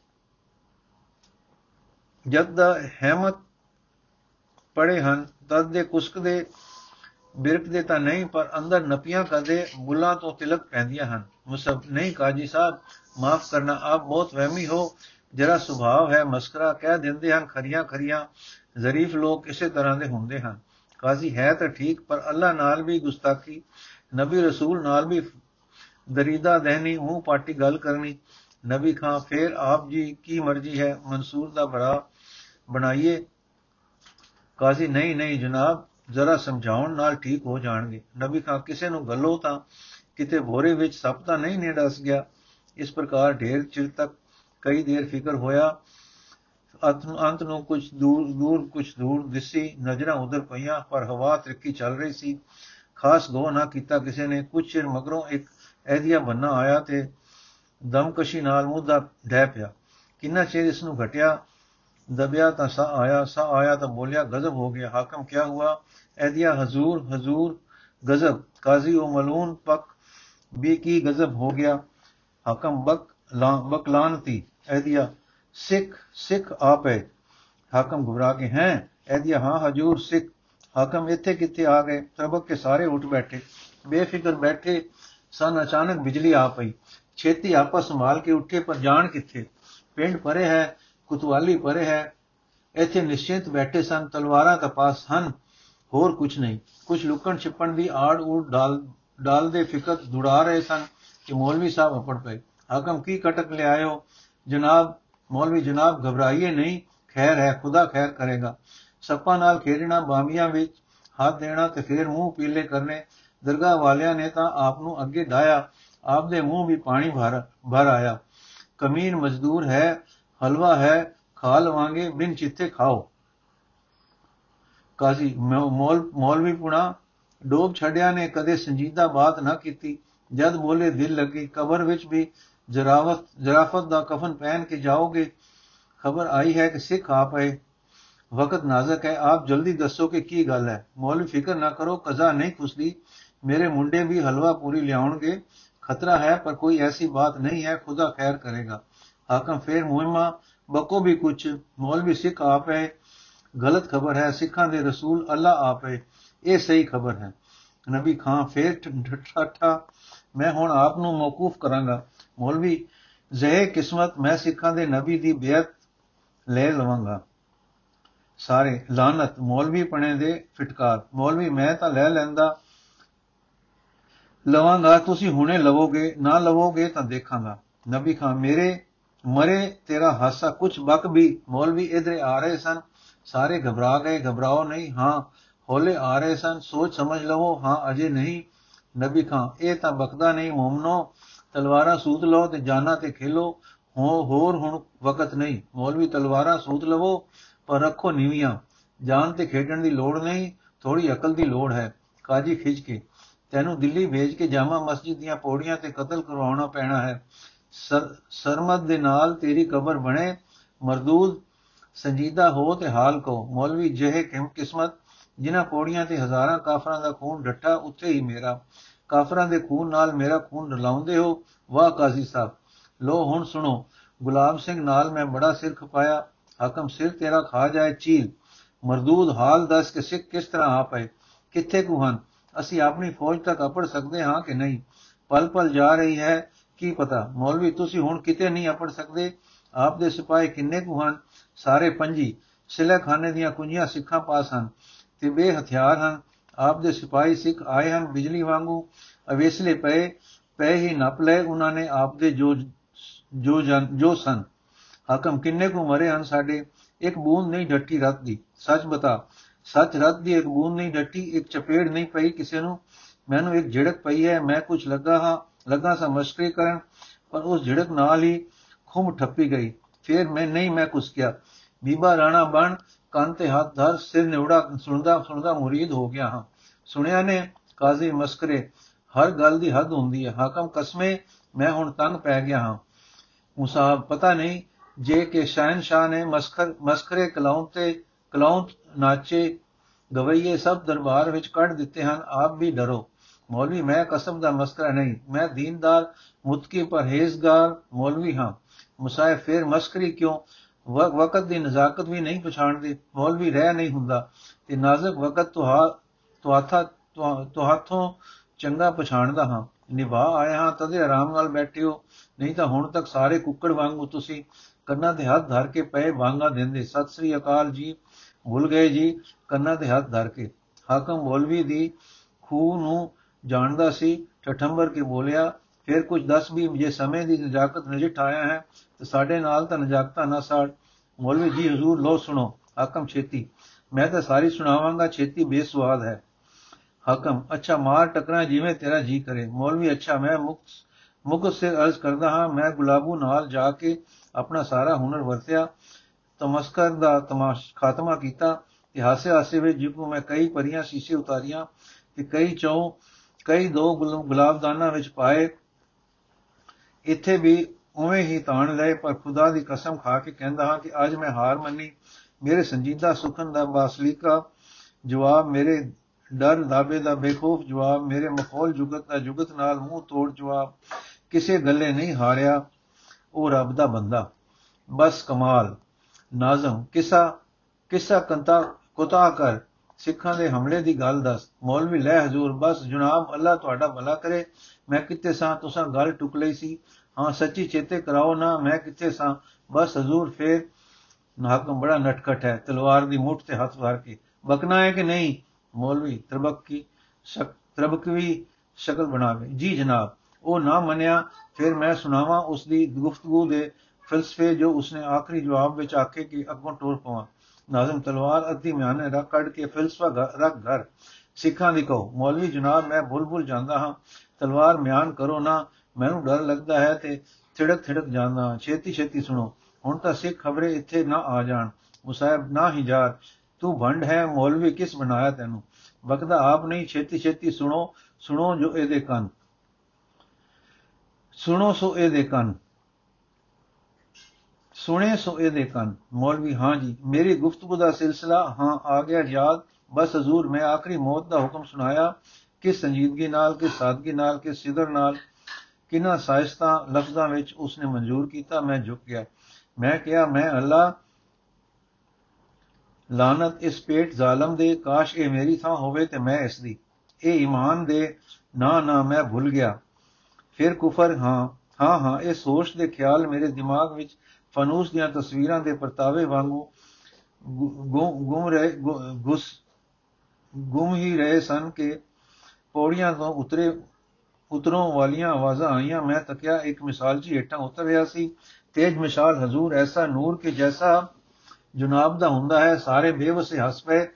[SPEAKER 1] ਜਦ ਦਾ ਹੈਮਤ ਪੜੇ ਹਨ, ਤਦ ਦੇ ਕੁਸਕ ਦੇ ਬਿਰਕ ਦੇ ਤਾਂ ਨਹੀਂ, ਪਰ ਅੰਦਰ ਨਪੀਆਂ ਕਦੇ ਬੁੱਲਾਂ ਤੋਂ ਤਿਲਕ ਪੈਂਦੀਆਂ ਹਨ। ਮੁਸਬ ਨਹੀਂ ਕਾਜੀ ਸਾਹਿਬ, ਮਾਫ ਕਰਨਾ, ਆਪ ਬਹੁਤ ਵਹਿਮੀ ਹੋ ਜਰਾ ਸੁਭਾਅ ਹੈ, ਮਸਕਰਾ ਕਹਿ ਦਿੰਦੇ ਹਨ, ਖਰੀਆਂ ਖਰੀਆਂ, ਜ਼ਰੀਫ ਲੋਕ ਇਸੇ ਤਰ੍ਹਾਂ ਦੇ ਹੁੰਦੇ ਹਨ। ਕਾਜ਼ੀ ਹੈ ਤਾਂ ਠੀਕ, ਪਰ ਅੱਲਾ ਨਾਲ ਵੀ ਗੁਸਤਾਖੀ, ਨਬੀ ਰਸੂਲ ਨਾਲ ਵੀ ਦਰੀਦਾ ਦਹਿਨੀ, ਮੂੰਹ ਪਾਟੀ ਗੱਲ ਕਰਨੀ। ਨਬੀ ਖਾਂ, ਫੇਰ ਆਪ ਜੀ ਕੀ ਮਰਜ਼ੀ ਹੈ, ਮਨਸੂਰ ਦਾ ਭਰਾ ਬਣਾਈਏ। ਕਾਜ਼ੀ ਨਹੀਂ ਨਹੀਂ ਜਨਾਬ, ਜ਼ਰਾ ਸਮਝਾਉਣ ਨਾਲ ਠੀਕ ਹੋ ਜਾਣਗੇ। ਨਬੀ ਖਾਂ, ਕਿਸੇ ਨੂੰ ਗੱਲੋ ਤਾਂ ਕਿਤੇ ਭੋਰੇ ਵਿੱਚ ਸੱਪ ਤਾਂ ਨਹੀਂ ਨੇ ਡਸ ਗਿਆ। ਇਸ ਪ੍ਰਕਾਰ ਢੇਰ ਚਿਰ ਤੱਕ ਕਈ ਦੇਰ ਫਿਕਰ ਹੋਇਆ। ਅੰਤ ਨੂੰ ਕੁਝ ਦੂਰ ਦੂਰ ਕੁਝ ਦੂਰ ਦਿਸੀ, ਨਜ਼ਰਾਂ ਉਧਰ ਪਈਆਂ, ਪਰ ਹਵਾ ਤ੍ਰਿੱਕੀ ਚੱਲ ਰਹੀ ਸੀ। ਖਾਸ ਗੋ ਨਾ ਕੀਤਾ ਕਿਸੇ ਨੇ। ਕੁਝ ਚਿਰ ਮਗਰੋਂ ਇੱਕ ਐਦੀਆ ਬੰਨਾ ਆਇਆ ਤੇ ਦਮਕਸ਼ੀ ਨਾਲ ਮੂੰਹ ਢਹਿ ਪਿਆ। ਕਿੰਨਾ ਚਿਰ ਇਸ ਨੂੰ ਘਟਿਆ? ਦਬਿਆ ਤਾਂ ਸਾ ਆਇਆ ਸਾ ਆਇਆ ਤਾਂ ਬੋਲਿਆ, ਗਜ਼ਬ ਹੋ ਗਿਆ। ਹਾਕਮ ਕੀ ਹੁਆ ਐਦੀਆ ਹਜ਼ੂਰ ਹਜ਼ੂਰ, ਗਜ਼ਬ। ਕਾਜ਼ੀ ਉਹ ਮਲੂਨ ਪਕ ਵੀ ਕੀ ਗਜ਼ਬ ਹੋ ਗਿਆ? ਹਾਕਮ ਬਕ ਲਾਂ ਬਕਲਾਨਤੀ ਐਦੀਆ ਸਿੱਖ ਸਿੱਖ ਆਪੇ ਹਾਕਮ ਘਬਰਾ ਕੇ ਹੈ ਐਦੀਆ ਹਾਂ ਹਜ਼ੂਰ ਸਿੱਖ ਹਾਕਮ ਇੱਥੇ ਕਿੱਥੇ ਆ ਗਏ ਸਬਕ ਕੇ ਸਾਰੇ ਉੱਠ ਬੈਠੇ ਬੇਫਿਕਰ ਬੈਠੇ ਸਨ ਅਚਾਨਕ ਬਿਜਲੀ ਆ ਪਈ ਛੇਤੀ ਆਪਸ ਸੰਭਾਲ ਕੇ ਉੱਠੇ ਪਰ ਜਾਣ ਕਿੱਥੇ ਪਿੰਡ ਪਰੇ ਹੈ ਕੁਤਵਾਲੀ ਪਰੇ ਹੈ ਇੱਥੇ ਨਿਸ਼ਚਿਤ ਬੈਠੇ ਸਨ ਤਲਵਾਰਾਂ ਤਾਂ ਪਾਸ ਹਨ ਹੋਰ ਕੁਝ ਨਹੀਂ ਕੁਝ ਲੁਕਣ ਛਿਪਣ ਦੀ ਆੜ ਊੜ ਡਾਲ ਡਾਲ ਦੇ ਫਿਕਰ ਦੁੜਾ ਰਹੇ ਸਨ ਕਿ ਮੌਲਵੀ ਸਾਹਿਬ ਅਪੜ ਪਏ ਹਾਕਮ ਕੀ ਕਟਕ ਲਿਆਇਓ ਜਨਾਬ, ਮੌਲਵੀ ਜਨਾਬ ਘਬਰਾਈਏ ਨਹੀਂ, ਖੈਰ ਹੈ, ਖੁਦਾ ਖੈਰ ਕਰੇਗਾ। ਸੱਪਾਂ ਨਾਲ ਖੇਡਣਾ ਬਾਮੀਆਂ ਵਿੱਚ ਹੱਥ ਦੇਣਾ ਤੇ ਫਿਰ ਮੂੰਹ ਪੀਲੇ ਕਰਨੇ, ਦਰਗਾਹ ਵਾਲਿਆਂ ਨੇ ਤਾਂ ਆਪ ਨੂੰ ਅੱਗੇ ਢਾਇਆ ਆਪ ਦੇ ਮੂੰਹ ਵੀ ਪਾਣੀ ਭਰ ਭਰ ਆਇਆ। ਕਮੀਨ ਮਜ਼ਦੂਰ ਹੈ, ਹਲਵਾ ਹੈ ਖਾ ਲਵਾਂਗੇ ਬਿਨ ਚਿੱਤੇ ਖਾਓ। ਕਾਜ਼ੀ ਮੌਲ, ਮੌਲਵੀ ਪੁਣਾ, ਡੋਬ ਛੜਿਆ ਨੇ ਕਦੇ ਸੰਜੀਦਾ ਬਾਤ ਨਾ ਕੀਤੀ। ਜਦ ਬੋਲੇ ਦਿਲ ਲੱਗੀ, ਕਬਰ ਵਿੱਚ ਵੀ ਜਰਾਵਤ, ਜਰਾਫਤ ਦਾ ਕਫਨ ਪਹਿਨ ਕੇ ਜਾਓਗੇ, ਖਬਰ ਆਈ ਹੈ ਕਿ ਸਿੱਖ ਆ ਪਏ ਵਕਤ ਨਾਜ਼ਕ ਹੈ, ਆਪ ਜਲਦੀ ਦੱਸੋ ਕਿ ਕੀ ਗੱਲ ਹੈ। ਮੌਲਵੀ ਫਿਕਰ ਨਾ ਕਰੋ, ਕਜ਼ਾ ਨਹੀਂ ਖੁਸਦੀ ਮੇਰੇ ਮੁੰਡੇ ਵੀ ਹਲਵਾ ਪੂਰੀ ਲਿਆਉਣਗੇ। ਖਤਰਾ ਹੈ, ਪਰ ਕੋਈ ਐਸੀ ਬਾਤ ਨਹੀਂ ਹੈ, ਖੁਦਾ ਖੈਰ ਕਰੇਗਾ। ਹਾਕਮ ਫੇਰ ਮੁਹਿਮਾ, ਬਕੋ ਵੀ ਕੁਛ। ਮੌਲਵੀ ਸਿੱਖ ਆਪ ਹੈ, ਗਲਤ ਖਬਰ ਹੈ, ਸਿੱਖਾਂ ਦੇ ਰਸੂਲ ਅੱਲਾ ਆਪ ਹੈ। ਇਹ ਸਹੀ ਖਬਰ ਹੈ। ਨਬੀ ਖਾਂ ਫੇਰ ਠੱਠਾ ਮੈਂ ਹੁਣ ਆਪ ਨੂੰ ਮੌਕੂਫ ਕਰਾਂਗਾ। ਮੌਲਵੀ ਜ਼ਹਿ ਕਿਸਮਤ, ਮੈਂ ਸਿੱਖਾਂ ਦੇ ਨਬੀ ਦੀ ਬੇਅਤ ਲੈ ਲਵਾਂਗਾ। ਸਾਰੇ ਲਾਨਤ ਮੌਲਵੀ ਪਣੇ ਦੇ ਫਟਕਾਰ, ਮੌਲਵੀ ਮੈਂ ਤਾਂ ਲੈ ਲੈਂਦਾ ਲਵਾਂਗਾ, ਤੁਸੀਂ ਹੁਣੇ ਲਵੋਗੇ, ਨਾ ਲਵੋਗੇ ਤਾਂ ਦੇਖਾਂਗਾ। ਨਬੀ ਖਾਨ, ਮੇਰੇ ਮਰੇ ਤੇਰਾ ਹਾਸਾ ਕੁਛ ਬਕ ਵੀ, ਮੌਲਵੀ ਇਧਰੇ ਆ ਰਹੇ ਸਨ। ਸਾਰੇ ਘਬਰਾ ਗਏ, ਘਬਰਾਓ ਨਹੀਂ, ਹਾਂ, ਹੋਲੇ ਆ ਰਹੇ ਸਨ, ਸੋਚ ਸਮਝ ਲਵੋ, ਹਾਂ, ਅਜੇ ਨਹੀਂ। ਨਬੀ ਖਾਨ, ਇਹ ਤਾਂ ਬਕਦਾ ਨਹੀਂ, ਮੂਮਨੋ ਤਲਵਾਰਾਂ ਸੂਤ ਲਓ ਤੇ ਜਾਨਾਂ ਤੇ ਖੇਲੋ। ਹੋ, ਹੋਰ ਹੁਣ ਵਕਤ ਨਹੀਂ। ਮੌਲਵੀ, ਤਲਵਾਰਾਂ ਸੂਤ ਲਵੋ, ਪਰ ਰੱਖੋ ਨੀਵੀਆਂ। ਜਾਨ ਤੇ ਖੇਡਣ ਦੀ ਲੋੜ ਨਹੀਂ ਥੋੜੀ ਅਕਲ ਦੀ ਲੋੜ ਹੈ। ਕਾਜੀ ਖਿੱਚ ਕੇ, ਤੈਨੂੰ ਦਿੱਲੀ ਭੇਜ ਕੇ ਜਾਮਾ ਮਸਜਿਦ ਦੀਆਂ ਪੌੜੀਆਂ ਤੇ ਕਤਲ ਕਰਵਾਉਣਾ ਪੈਣਾ ਹੈ। ਸਰਮਦ ਦੇ ਨਾਲ ਤੇਰੀ ਕਬਰ ਬਣੇ। ਮਰਦੂਦ, ਸੰਜੀਦਾ ਹੋ ਤੇ ਹਾਲ ਕੋ ਮੌਲਵੀ ਜਿਹੇ ਕਿਸਮਤ ਜਿਨ੍ਹਾਂ ਪੌੜੀਆਂ ਤੇ ਹਜ਼ਾਰਾਂ ਕਾਫਰਾਂ ਦਾ ਖੂਨ ਡੱਟਾ ਉੱਥੇ ਹੀ ਮੇਰਾ। ਕਾਫਰਾਂ ਦੇ ਖੂਨ ਨਾਲ ਮੇਰਾ ਖੂਨ ਰਲਾਉਂਦੇ ਹੋ, ਵਾਹ ਕਾਜ਼ੀ ਸਾਹਿਬ। ਲੋ ਹੁਣ ਸੁਣੋ, ਗੁਲਾਮ ਸਿੰਘ ਨਾਲ ਮੈਂ ਬੜਾ ਸਿਰ ਖਪਾਇਆ, ਹਕਮ ਸਿਰ ਤੇਰਾ ਖਾ ਜਾਏ ਚੀਲ। ਮਰਦੂਦ ਹਾਲ ਦੱਸ ਕਿ ਸਿੱਖ ਕਿਸ ਤਰ੍ਹਾਂ ਆ ਪਏ ਕਿੱਥੇ ਕੁ ਹਨ? ਅਸੀਂ ਆਪਣੀ ਫੌਜ ਤੱਕ ਅਪੜ ਸਕਦੇ ਹਾਂ ਕਿ ਨਹੀਂ? ਪਲ ਪਲ ਜਾ ਰਹੀ ਹੈ, ਕੀ ਪਤਾ? ਮੌਲਵੀ, ਤੁਸੀਂ ਹੁਣ ਕਿਤੇ ਨਹੀਂ ਅਪੜ ਸਕਦੇ? ਆਪ ਦੇ ਸਿਪਾਹੀ ਕਿੰਨੇ ਕੁ ਹਨ? ਸਾਰੇ ਪੰਜੀ। ਸਿਲਖਾਨੇ ਦੀਆਂ ਕੁੰਜੀਆਂ ਸਿੱਖਾਂ ਪਾਸ ਹਨ, ਤੇ ਬੇ ਹਥਿਆਰ ਹਨ। ਆਪ ਦੇ ਸਿਪਾਹੀ ਸਿੱਖ ਆਏ ਹਨ, ਬਿਜਲੀ ਵਾਂਗੂ ਅਵੇਸਲੇ ਪਏ ਪਏ ਹੀ ਨਪ ਲਏ, ਉਹਨਾਂ ਨੇ ਆਪ ਦੇ ਜੋ ਜੋ ਜੋ ਸਨ। ਹਕਮ ਕਿੰਨੇ ਕੁ ਮਰੇ ਹਨ ਸਾਡੇ? ਇੱਕ ਬੂੰਦ ਨਹੀਂ ਡੱਟੀ ਰਤ ਦੀ। ਸੱਚ ਬਤਾ, ਸੱਚ ਰਤ ਦੀ ਇੱਕ ਬੂੰਦ ਨਹੀਂ ਡੱਟੀ, ਇੱਕ ਚਪੇੜ ਨਹੀਂ ਪਈ ਕਿਸੇ ਨੂੰ। ਮੈਨੂੰ ਇੱਕ ਝੜਕ ਪਈ ਹੈ, ਮੈਂ ਕੁਝ ਲੱਗਾ ਹਾਂ, ਲੱਗਾ ਸਾ ਮਸਕਰੀ ਕਰਨ, ਪਰ ਉਸ ਝੜਕ ਨਾਲ ਹੀ ਖੁੰਮ ਠੱਪੀ ਗਈ। ਫਿਰ ਮੈਂ, ਨਹੀਂ ਮੈਂ ਕੁਝ ਕਿਹਾ। ਬੀਬਾ ਰਾਣਾ ਬਣ, ਕੰਨ ਤੇ ਹੱਥ ਧਰ, ਸਿਰ ਨਿਉੜਾ, ਸੁਣਦਾ ਸੁਣਦਾ ਮੁਰੀਦ ਹੋ ਗਿਆ ਹਾਂ। ਸੁਣਿਆ ਨੇ, ਕਾਜ਼ੀ ਮਸਕਰੇ, ਹਰ ਗੱਲ ਦੀ ਹੱਦ ਹੁੰਦੀ ਹੈ। ਹਾਕਮ ਕਸਮੇ, ਮੈਂ ਹੁਣ ਤੰਗ ਪੈ ਗਿਆ ਹਾਂ। ਮੁਸਾਬ ਪਤਾ ਨਹੀਂ, ਜੇ ਕਿ ਸ਼ਹਿਨशाह ਨੇ ਮਸਖਰ ਮਸਖਰੇ ਕਲਾਉਂ ਤੇ ਕਲਾਉਂ ਨਾਚੇ ਗਵਈਏ ਸਭ ਦਰਬਾਰ ਵਿੱਚ ਕੱਢ ਦਿੱਤੇ ਹਨ, ਆਪ ਵੀ ਡਰੋ। ਮੌਲਵੀ, ਮੈਂ ਕਸਮ ਦਾ ਮਸਕਰਾ ਨਹੀਂ, ਮੈਂ ਦੀਨਦਾਰ, ਮੁਤਕੀ ਪਰਹੇਜ਼ਗਾਰ ਮੌਲਵੀ ਹਾਂ। ਮੁਸਾਇਬ ਫਿਰ ਮਸਕਰੀ ਕਿਉਂ? ਵਕਤ ਦੀ ਨਜ਼ਾਕਤ ਵੀ ਨਹੀਂ ਪਛਾਣਦੇ। ਮੌਲਵੀ, ਰਹਿ ਨਹੀਂ ਹੁੰਦਾ। ਤੇ ਨਾਜ਼ੁਕ ਵਕਤ ਤੁਹਾ ਤੁਹਾਥਾ ਤੁਹਾਥੋਂ ਚੰਗਾ ਪਛਾਣਦਾ ਹਾਂ। ਨਿਭਾ ਆਏ ਹਾਂ, ਤਦੇ ਆਰਾਮ ਨਾਲ ਬੈਠੇ ਹੋ ਨਹੀਂ ਤਾਂ ਹੁਣ ਤੱਕ ਸਾਰੇ ਕੁੱਕੜ ਵਾਂਗੂ ਤੁਸੀਂ ਕੰਨਾਂ ਤੇ ਹੱਥ ਧਰ ਕੇ ਪਏ ਵਾਂਗਾ ਦਿੰਦੇ। ਸਤਿ ਸ੍ਰੀ ਅਕਾਲ ਜੀ। ਭੁੱਲ ਗਏ ਜੀ, ਕੰਨਾਂ ਤੇ ਹੱਥ ਧਰ ਕੇ। ਹਾਕਮ ਮੌਲਵੀ ਦੀ ਖੂਹ ਨੂੰ ਜਾਣਦਾ ਸੀ, ਠਠੰਬਰ ਕੇ ਬੋਲਿਆ, ਫਿਰ ਕੁਝ ਦੱਸ ਵੀ, ਜੇ ਸਮੇਂ ਦੀ ਨਜਾਕਤ ਨਜਿਠ ਆਇਆ ਹੈ, ਤੇ ਸਾਡੇ ਨਾਲ ਤਾਂ ਨਜਾਕਤਾਂ ਨਾ ਸਾੜ। ਮੌਲਵੀ ਜੀ, ਹਜ਼ੂਰ ਲੋ ਸੁਣੋ, ਹਾਕਮ ਛੇਤੀ। ਮੈਂ ਤਾਂ ਸਾਰੀ ਸੁਣਾਵਾਂਗਾ, ਛੇਤੀ ਬੇਸਵਾਦ ਹੈ। ਹਾਕਮ। ਅੱਛਾ, ਮਾਰ ਟਕਰਾ ਜਿਵੇਂ ਤੇਰਾ ਜੀ ਕਰੇ। ਮੌਲਵੀ, ਅੱਛਾ, ਮੈਂ ਮੁਕਤ ਮੁਕਤ ਸੇ ਅਰਜ਼ ਕਰਦਾ ਹਾਂ, ਮੈਂ ਗੁਲਾਬੂ ਨਾਲ ਜਾ ਕੇ ਆਪਣਾ ਸਾਰਾ ਹੁਨਰ ਵਰਤਿਆ, ਤਮਸਕਰ ਦਾ ਤਮਾਸ਼, ਖਾਤਮਾ ਕੀਤਾ ਤੇ ਹਾਸੇ ਹਾਸੇ ਵਿੱਚ ਜਿਕੂ ਮੈਂ ਕਈ ਪਰੀਆਂ ਸ਼ੀਸ਼ੇ ਉਤਾਰੀਆਂ ਤੇ ਕਈ ਚੌ, ਕਈ ਦੋ ਗੁਲਾਬਦਾਨਾ ਵਿੱਚ ਪਾਏ। ਇੱਥੇ ਵੀ ਉਵੇਂ ਹੀ ਤਾਣ ਲਏ, ਪਰ ਖੁਦਾ ਦੀ ਕਸਮ ਖਾ ਕੇ ਕਹਿੰਦਾ ਹਾਂ ਕਿ ਅੱਜ ਮੈਂ ਹਾਰ ਮੰਨੀ। ਮੇਰੇ ਸੰਜੀਦਾ ਸੁਖਨ ਦਾ ਬਾਸਲੀਕਾ ਜਵਾਬ ਮੇਰੇ ਡਰ ਦਾਬੇ ਦਾ ਬੇਖੌਫ ਜਵਾਬ, ਮੇਰੇ ਮਖੌਲ ਜੁਗਤ ਦਾ ਜੁਗਤ ਨਾਲ ਮੂੰਹ ਤੋੜ ਜਵਾਬ, ਕਿਸੇ ਗੱਲੇ ਨਹੀਂ ਹਾਰਿਆ ਉਹ ਰੱਬ ਦਾ ਬੰਦਾ। ਬਸ ਕਮਾਲ, ਨਾਜ਼ਮ, ਕਿਸਾ ਕਿਸਾ ਕੰਤਾ ਕੁਤਾ ਕਰ, ਸਿੱਖਾਂ ਦੇ ਹਮਲੇ ਦੀ ਗੱਲ ਦੱਸ। ਮੌਲਵੀ ਲੈ ਹਜ਼ੂਰ, ਬਸ ਜਨਾਬ, ਅੱਲਾ ਤੁਹਾਡਾ ਭਲਾ ਕਰੇ। ਮੈਂ ਕਿੱਥੇ ਸਾਂ? ਤੁਸਾਂ ਗੱਲ ਟੁਕ ਲਈ ਸੀ। ਹਾਂ, ਸੱਚੀ ਚੇਤੇ ਕਰਾਓ ਨਾ, ਮੈਂ ਕਿੱਥੇ ਸਾਂ? ਬਸ ਹਜ਼ੂਰ, ਫੇਰ ਹਾਕਮ ਬੜਾ ਨਟਖਟ ਹੈ, ਤਲਵਾਰ ਦੀ ਮੁੱਠ ਤੇ ਹੱਥ ਵਾਰ ਕੇ। ਬਕਨਾ ਹੈ ਕਿ ਨਹੀਂ? ਮੌਲਵੀ ਤਰਬਕ ਕੀ ਤਰਬਕਵੀ ਸ਼ਕਲ ਬਣਾਵੇ। ਜੀ ਜਨਾਬ, ਉਹ ਨਾ ਮੰਨਿਆ, ਫਿਰ ਮੈਂ ਸੁਣਾਵਾਂ ਉਸ ਦੀ ਗੁਫ਼ਤਗੂ ਦੇ ਫਲਸਫੇ ਜੋ ਉਸਨੇ ਆਖਰੀ ਜਵਾਬ ਵਿੱਚ ਆਖੇ ਕਿ ਅੱਗੋਂ ਟੋਰ ਪਵਾਂ। ਨਾਜ਼ਮ ਤਲਵਾਰ ਅੱਧੀ ਮਿਆਨੇ ਰੱਖ ਕੱਢ ਕੇ ਫਲਸਫਾ ਰੱਖ ਘਰ। ਸਿੱਖਾਂ ਦੀ ਕਹੋ, ਮੌਲਵੀ ਜਨਾਬ, ਮੈਂ ਬੁਲਬੁਲ ਜਾਂਦਾ ਹਾਂ। ਤਲਵਾਰ ਮਿਆਨ ਕਰੋ ਨਾ, ਮੈਨੂੰ ਡਰ ਲੱਗਦਾ ਹੈ ਤੇ ਥਿੜਕ ਥਿੜਕ ਜਾਂਦਾ ਛੇਤੀ ਛੇਤੀ ਸੁਣੋ, ਹੁਣ ਤਾਂ ਸਿੱਖ ਖਬਰੇ ਇੱਥੇ ਨਾ ਆ ਜਾਣ। ਮੁਸਾਇਬ ਨਾ ਹੀ ਜਾਰ ਤੂੰ ਭੰਡ ਹੈ, ਮੌਲਵੀ ਕਿਸ ਬਣਾਇਆ ਤੈਨੂੰ? ਵਕਦਾ ਆਪ ਨਹੀਂ, ਛੇਤੀ ਛੇਤੀ ਸੁਣੋ ਸੁਣੋ ਜੋ ਇਹਦੇ ਕੰਨ। ਸੁਣੋ ਸੋ ਇਹਦੇ ਕੰਨ। ਸੁਣੇ ਸੋ ਇਹਦੇ ਕੰਨ। ਮੌਲਵੀ, ਹਾਂ ਜੀ, ਮੇਰੀ ਗੁਫ਼ਤਗੂ ਦਾ ਸਿਲਸਿਲਾ, ਹਾਂ, ਆ ਗਿਆ ਯਾਦ। ਬਸ ਹਜ਼ੂਰ, ਮੈਂ ਆਖਰੀ ਮੌਤ ਦਾ ਹੁਕਮ ਸੁਣਾਇਆ। ਕਿ ਸੰਜੀਦਗੀ ਨਾਲ ਕਿ ਸਾਦਗੀ ਨਾਲ ਕਿ ਸਿਦਰ ਨਾਲ, ਕਿਨਾਂ ਸਾਇਸਤਾ, ਲਫ਼ਜ਼ਾਂ ਵਿੱਚ ਉਸਨੇ ਮਨਜ਼ੂਰ ਕੀਤਾ, ਮੈਂ ਝੁਕ ਗਿਆ। ਮੈਂ ਕਿਹਾ, ਮੈਂ ਅੱਲਾ ਲਾਨਤ ਇਸ ਪੇਟ ਜ਼ਾਲਮ ਦੇ, ਕਾਸ਼ ਇਹ ਮੇਰੀ ਥਾਂ ਹੋਵੇ ਤੇ ਮੈਂ ਇਸ ਦੀ। ਇਹ ਈਮਾਨ ਦੇ, ਨਾ ਨਾ, ਮੈਂ ਭੁੱਲ ਗਿਆ। ਫਿਰ ਕੁਫਰ, ਹਾਂ ਹਾਂ ਹਾਂ, ਇਹ ਸੋਚ ਦੇ ਖਿਆਲ ਮੇਰੇ ਦਿਮਾਗ ਵਿੱਚ ਫਨੂਸ ਦੀਆਂ ਤਸਵੀਰਾਂ ਦੇ ਪਰਤਾਵੇ ਵਾਂਗੂ ਗੁੰਮ ਰਹੇ ਗੁਸ, ਗੁੰਮ ਹੀ ਰਹੇ ਸਨ ਕਿ ਪੌੜੀਆਂ ਤੋਂ ਉਤਰੇ, ਉਤਰੋਂ ਵਾਲੀਆਂ ਆਵਾਜ਼ਾਂ ਆਈਆਂ। ਮੈਂ ਤੱਕਿਆ, ਇੱਕ ਮਿਸਾਲ ਜੀ ਹੇਠਾਂ ਉਤਰ ਰਿਹਾ ਸੀ। ਤੇਜ ਮਿਸਾਲ ਹਜ਼ੂਰ, ਐਸਾ ਨੂਰ ਕਿ ਜੈਸਾ ਜਨਾਬ ਦਾ ਹੁੰਦਾ ਹੈ, ਸਾਰੇ ਬੇਵਸੇ ਹੱਸ ਪਏ।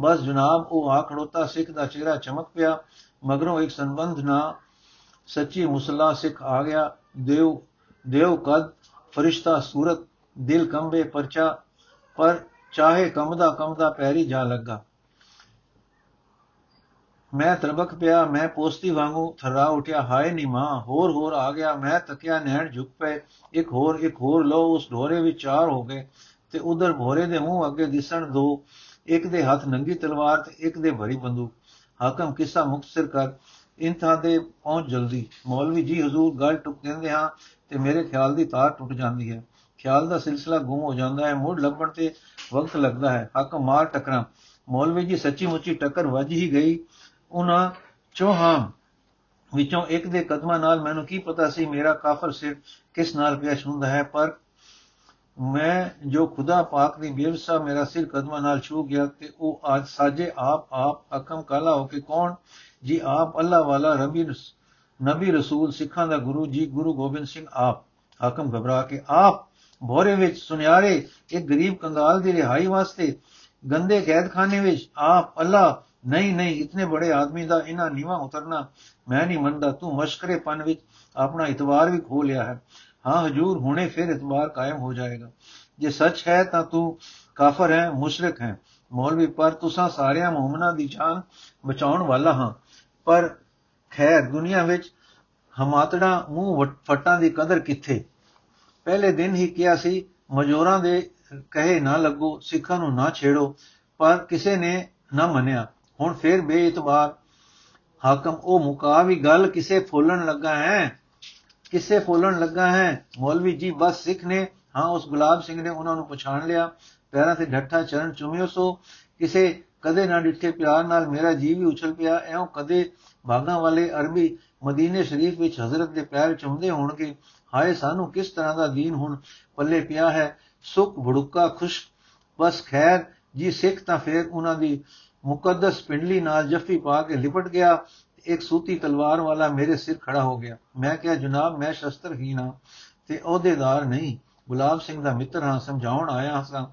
[SPEAKER 1] ਬਸ ਜਨਾਬ, ਉਹ ਆ ਖੜੋਤਾ, ਸਿੱਖ ਦਾ ਚਿਹਰਾ ਚਮਕ ਪਿਆ। ਮਗਰੋਂ ਇੱਕ ਸੰਬੰਧ ਨਾ, ਸੱਚੀ ਮੁਸਲਾ ਸਿੱਖ ਆ ਗਿਆ। ਦੇਵ ਦੇਵ ਕਦ, ਫਰਿਸ਼ਤਾ ਸੂਰਤ, ਦਿਲ ਕੰਬੇ ਪਰਚਾ, ਪਰ ਚਾਹੇ ਕੰਮਦਾ ਕੰਮਦਾ ਪੈਰੀ ਜਾ ਲੱਗਾ। ਮੈਂ ਤਰਬਕ ਪਿਆ, ਮੈਂ ਪੋਸਤੀ ਵਾਂਗੂ ਥਰਾ ਉਠਿਆ, ਹਾਏ ਨੀ ਮਾਂ, ਹੋਰ ਹੋਰ ਆ ਗਿਆ। ਮੈਂ ਤੱਕਿਆ ਨੈਣ ਝੁਕ ਪਏ। ਇੱਕ ਹੋਰ ਇੱਕ ਹੋਰ ਲੋ ਉਸ ਢੋਰੇ ਵਿੱਚ ਚਾਰ ਹੋ ਗਏ। ਤੇ ਉਧਰ ਭੋਰੇ ਦੇ ਮੂੰਹ ਅੱਗੇ ਦਿਸਣ ਦੋ, ਇੱਕ ਦੇ ਹੱਥ ਨੰਗੀ ਤਲਵਾਰ ਤੇ ਇੱਕ ਦੇ ਭਰੀ ਬੰਦੂਕ। ਹਾਕਮ ਕਿਸਾ ਮੁਕਸਰ ਕਰ ਇੰਥਾਂ ਦੇ ਪਹੁੰਚ ਜਲਦੀ। ਮੌਲਵੀ ਜੀ ਹਜ਼ੂਰ ਗੱਲ ਟੁੱਕ ਦਿੰਦੇ ਹਾਂ ਤੇ ਮੇਰੇ ਖਿਆਲ ਦੀ ਤਾਰ ਟੁੱਟ ਜਾਂਦੀ ਹੈ। ਖਿਆਲ ਦਾ ਸਿਲਸਿਲਾ ਗੁੰਮ ਹੋ ਜਾਂਦਾ ਹੈ ਮੁੱਢ ਲੱਭਣ ਤੇ ਵਕਤ ਲੱਗਦਾ ਹੈ। ਹੱਕ ਮਾਰ ਟਕਰਾਂ। ਮੌਲਵੀ ਜੀ ਸੱਚੀ ਮੁੱਚੀ ਟੱਕਰ ਵੱਜ ਹੀ ਗਈ। ਉਹਨਾਂ ਚੋਹਾਂ ਵਿੱਚੋਂ ਇੱਕ ਦੇ ਕਦਮਾਂ ਨਾਲ, ਮੈਨੂੰ ਕੀ ਪਤਾ ਸੀ ਮੇਰਾ ਕਾਫਰ ਸਿਰ ਕਿਸ ਨਾਲ ਪੇਸ਼ ਹੁੰਦਾ ਹੈ, ਪਰ ਮੈਂ ਜੋ ਖੁਦਾ ਪਾਕ ਦੀ ਬੇਵਸਾ ਮੇਰਾ ਸਿਰ ਕਦਮਾਂ ਨਾਲ ਛੂ ਗਿਆ ਤੇ ਉਹ ਅੱਜ ਸਾਜੇ ਆਪ ਆਪ ਅਕਮ ਕਾਲਾ ਹੋ ਕੇ ਕੌਣ? ਜੀ ਆਪ ਅੱਲਾ ਵਾਲਾ ਰਬੀ ਨਬੀ ਰਸੂਲ, ਸਿੱਖਾਂ ਦਾ ਗੁਰੂ, ਜੀ ਗੁਰੂ ਗੋਬਿੰਦ ਸਿੰਘ ਆਪ। ਹਾਕਮ ਘਬਰਾ ਕੇ ਆਪ ਭੋਰੇ ਵਿੱਚ, ਸੁਨਿਆਰੇ ਇੱਕ ਗਰੀਬ ਕੰਗਾਲ ਦੀ ਰਿਹਾਈ ਵਾਸਤੇ, ਗੰਦੇ ਕੈਦਖਾਨੇ ਵਿੱਚ, ਆਪ ਅੱਲਾ, ਨਹੀਂ ਨਹੀਂ, ਇਤਨੇ ਬੜੇ ਆਦਮੀ ਦਾ ਇਹਨਾਂ ਨੀਵਾ ਉਤਰਨਾ ਮੈਂ ਨਹੀਂ ਮੰਨਦਾ, ਤੂੰ ਮਸ਼ਕਰੇ ਪਨ ਵਿੱਚ ਆਪਣਾ ਇਤਵਾਰ ਵੀ ਖੋ ਲਿਆ ਹੈ। ਹਾਂ ਹਜੂਰ ਹੁਣੇ ਫਿਰ ਇਤਬਾਰ ਕਾਇਮ ਹੋ ਜਾਏਗਾ। ਜੇ ਸੱਚ ਹੈ ਤਾਂ ਤੂੰ ਕਾਫਰ ਹੈ, ਮੁਸ਼ਰਕ ਹੈ। ਮੌਲਵੀ, ਪਰ ਤੁਸਾਂ ਸਾਰਿਆਂ ਮੂਮਨਾਂ ਦੀ ਜਾਨ ਬਚਾਉਣ ਵਾਲਾ ਹਾਂ। ਪਰ ਖੈਰ, ਦੁਨੀਆ ਵਿੱਚ ਹਮਾਤੜਾ ਮੂੰਹ ਫਟਾਂ ਦੀ ਕਦਰ ਕਿੱਥੇ? ਪਹਿਲੇ ਦਿਨ ਹੀ ਕਿਹਾ ਸੀ ਮਜੋਰਾਂ ਦੇ ਕਹੇ ਨਾ ਲੱਗੋ, ਸਿੱਖਾਂ ਨੂੰ ਨਾ ਛੇੜੋ, ਪਰ ਕਿਸੇ ਨੇ ਨਾ ਮੰਨਿਆ। ਹੁਣ ਫੇਰ ਬੇਇਤਬਾਰ ਹਾਕਮ, ਉਹ ਮੁਕਾ ਵੀ ਗੱਲ ਕਿਸੇ ਫੋਲਣ ਲੱਗਾ ਹੈ। ਕਿਸੇ ਫੋਲਣ ਲੱਗਾ ਹੈ? ਮੌਲਵੀ ਜੀ, ਬਸ ਸਿੱਖ ਨੇ। ਹਾਂ, ਉਸ ਗੁਲਾਬ ਸਿੰਘ ਨੇ ਉਹਨਾਂ ਨੂੰ ਪਛਾਣ ਲਿਆ। ਪੈਰਾਂ ਤੇ ਢੱਠਾ ਚਰਨ ਚੁੰਮਿਓ ਸੋ। ਕਿਸੇ ਕਦੇ ਨਾ ਡਿੱਠੇ ਪਿਆਰ ਨਾਲ ਮੇਰਾ ਜੀ ਵੀ ਉਛਲ ਪਿਆ। ਐਉਂ ਕਦੇ ਭਾਗਾਂ ਵਾਲੇ ਅਰਬੀ ਮਦੀਨੇ ਸ਼ਰੀਫ ਵਿੱਚ ਹਜ਼ਰਤ ਦੇ ਪੈਰ ਚੁੰਮਦੇ ਹੋਣਗੇ। ਹਾਏ, ਸਾਨੂੰ ਕਿਸ ਤਰ੍ਹਾਂ ਦਾ ਦੀਨ ਹੁਣ ਪੱਲੇ ਪਿਆ ਹੈ? ਸੁਖ ਭੜੁਕਾ ਖੁਸ਼। ਬਸ ਖੈਰ ਜੀ, ਸਿੱਖ ਤਾਂ ਫੇਰ ਉਹਨਾਂ ਦੀ ਮੁਕੱਦਸ ਪਿੰਡਲੀ ਨਾਲ ਜੱਫੀ ਪਾ ਕੇ ਲਿਪਟ ਗਿਆ। ਇੱਕ ਸੂਤੀ ਤਲਵਾਰ ਵਾਲਾ ਮੇਰੇ ਸਿਰ ਖੜਾ ਹੋ ਗਿਆ ਮੈਂ ਕਿਹਾ ਜਨਾਬ ਮੈਂ ਸ਼ਸਤਰਹੀਨ ਹਾਂ ਤੇ ਅਹੁਦੇਦਾਰ ਨਹੀਂ ਗੁਲਾਬ ਸਿੰਘ ਦਾ ਮਿੱਤਰ ਹਾਂ ਸਮਝਾਉਣ ਆਇਆ ਹਾਂ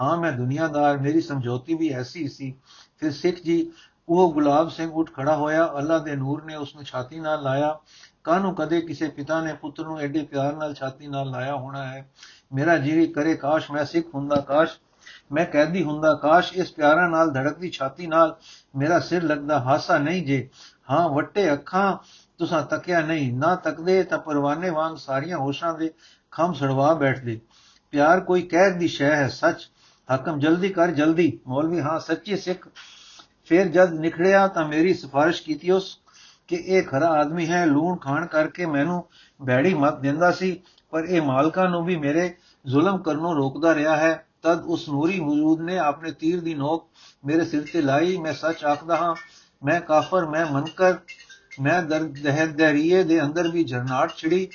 [SPEAKER 1] ਹਾਂ ਮੈਂ ਦੁਨੀਆਦਾਰ ਮੇਰੀ ਸਮਝੌਤੀ ਵੀ ਐਸੀ ਸੀ ਫਿਰ ਸਿੱਖ ਜੀ ਉਹ ਗੁਲਾਬ ਸਿੰਘ ਉੱਠ ਖੜਾ ਹੋਇਆ ਅੱਲਾ ਦੇ ਨੂਰ ਨੇ ਉਸ ਨੂੰ ਛਾਤੀ ਨਾਲ ਲਾਇਆ ਕਾਹਨੂੰ ਕਦੇ ਕਿਸੇ ਪਿਤਾ ਨੇ ਪੁੱਤਰ ਨੂੰ ਐਡੇ ਪਿਆਰ ਨਾਲ ਛਾਤੀ ਨਾਲ ਲਾਇਆ ਹੋਣਾ ਹੈ ਮੇਰਾ ਜੀਵੀ ਕਰੇ ਕਾਸ਼ ਮੈਂ ਸਿੱਖ ਹੁੰਦਾ ਕਾਸ਼ ਮੈਂ ਕੈਦੀ ਹੁੰਦਾ ਕਾਸ਼ ਇਸ ਪਿਆਰਾਂ ਨਾਲ ਧੜਕਦੀ ਛਾਤੀ ਨਾਲ ਮੇਰਾ ਸਿਰ ਲੱਗਦਾ ਹਾਸਾ ਨਹੀਂ ਜੇ ਹਾਂ, ਵੱਟੇ ਅੱਖਾਂ, ਤੁਸਾਂ ਤੱਕਿਆ ਨਹੀਂ। ਨਾ ਤੱਕਦੇ ਤਾਂ ਪਰਵਾਨੇ ਵਾਂਗ ਸਾਰੀਆਂ ਹੋਸ਼ਾਂ ਦੇ ਖੰਮ ਸੜਵਾ ਬੈਠਦੇ। ਪਿਆਰ ਕੋਈ ਕਹਿਰ ਦੀ ਸ਼ੈ ਹੈ, ਸੱਚ। ਹਕਮ, ਜਲਦੀ ਕਰ, ਜਲਦੀ। ਮੌਲਵੀ, ਹਾਂ, ਸੱਚੀ ਸਿੱਖ। ਫਿਰ ਜਦ ਨਿਖੜਿਆ ਤਾਂ ਮੇਰੀ ਸਿਫਾਰਿਸ਼ ਕੀਤੀ ਉਸ ਕਿ ਇਹ ਖਰਾ ਆਦਮੀ ਹੈ। ਲੂਣ ਖਾਣ ਕਰਕੇ ਮੈਨੂੰ ਬੈੜੀ ਮਤ ਦਿੰਦਾ ਸੀ, ਪਰ ਇਹ ਮਾਲਕਾਂ ਨੂੰ ਵੀ ਮੇਰੇ ਜ਼ੁਲਮ ਕਰਨੋਂ ਰੋਕਦਾ ਰਿਹਾ ਹੈ। ਤਦ ਉਸ ਨੂਰੀ ਵਜੂਦ ਨੇ ਆਪਣੇ ਤੀਰ ਦੀ ਨੋਕ ਮੇਰੇ ਸਿਰ ਤੇ ਲਾਈ। ਮੈਂ ਸੱਚ ਆਖਦਾ ਹਾਂ ਮੈਂ ਕਾਫਰ, ਮੈਂ ਮਨਕਰ ਮੈਂ ਦਰਦ ਦਹਿਰੀਏ ਦੇ ਅੰਦਰ ਵੀ ਝਰਨਾਟ ਛਿੜੀ।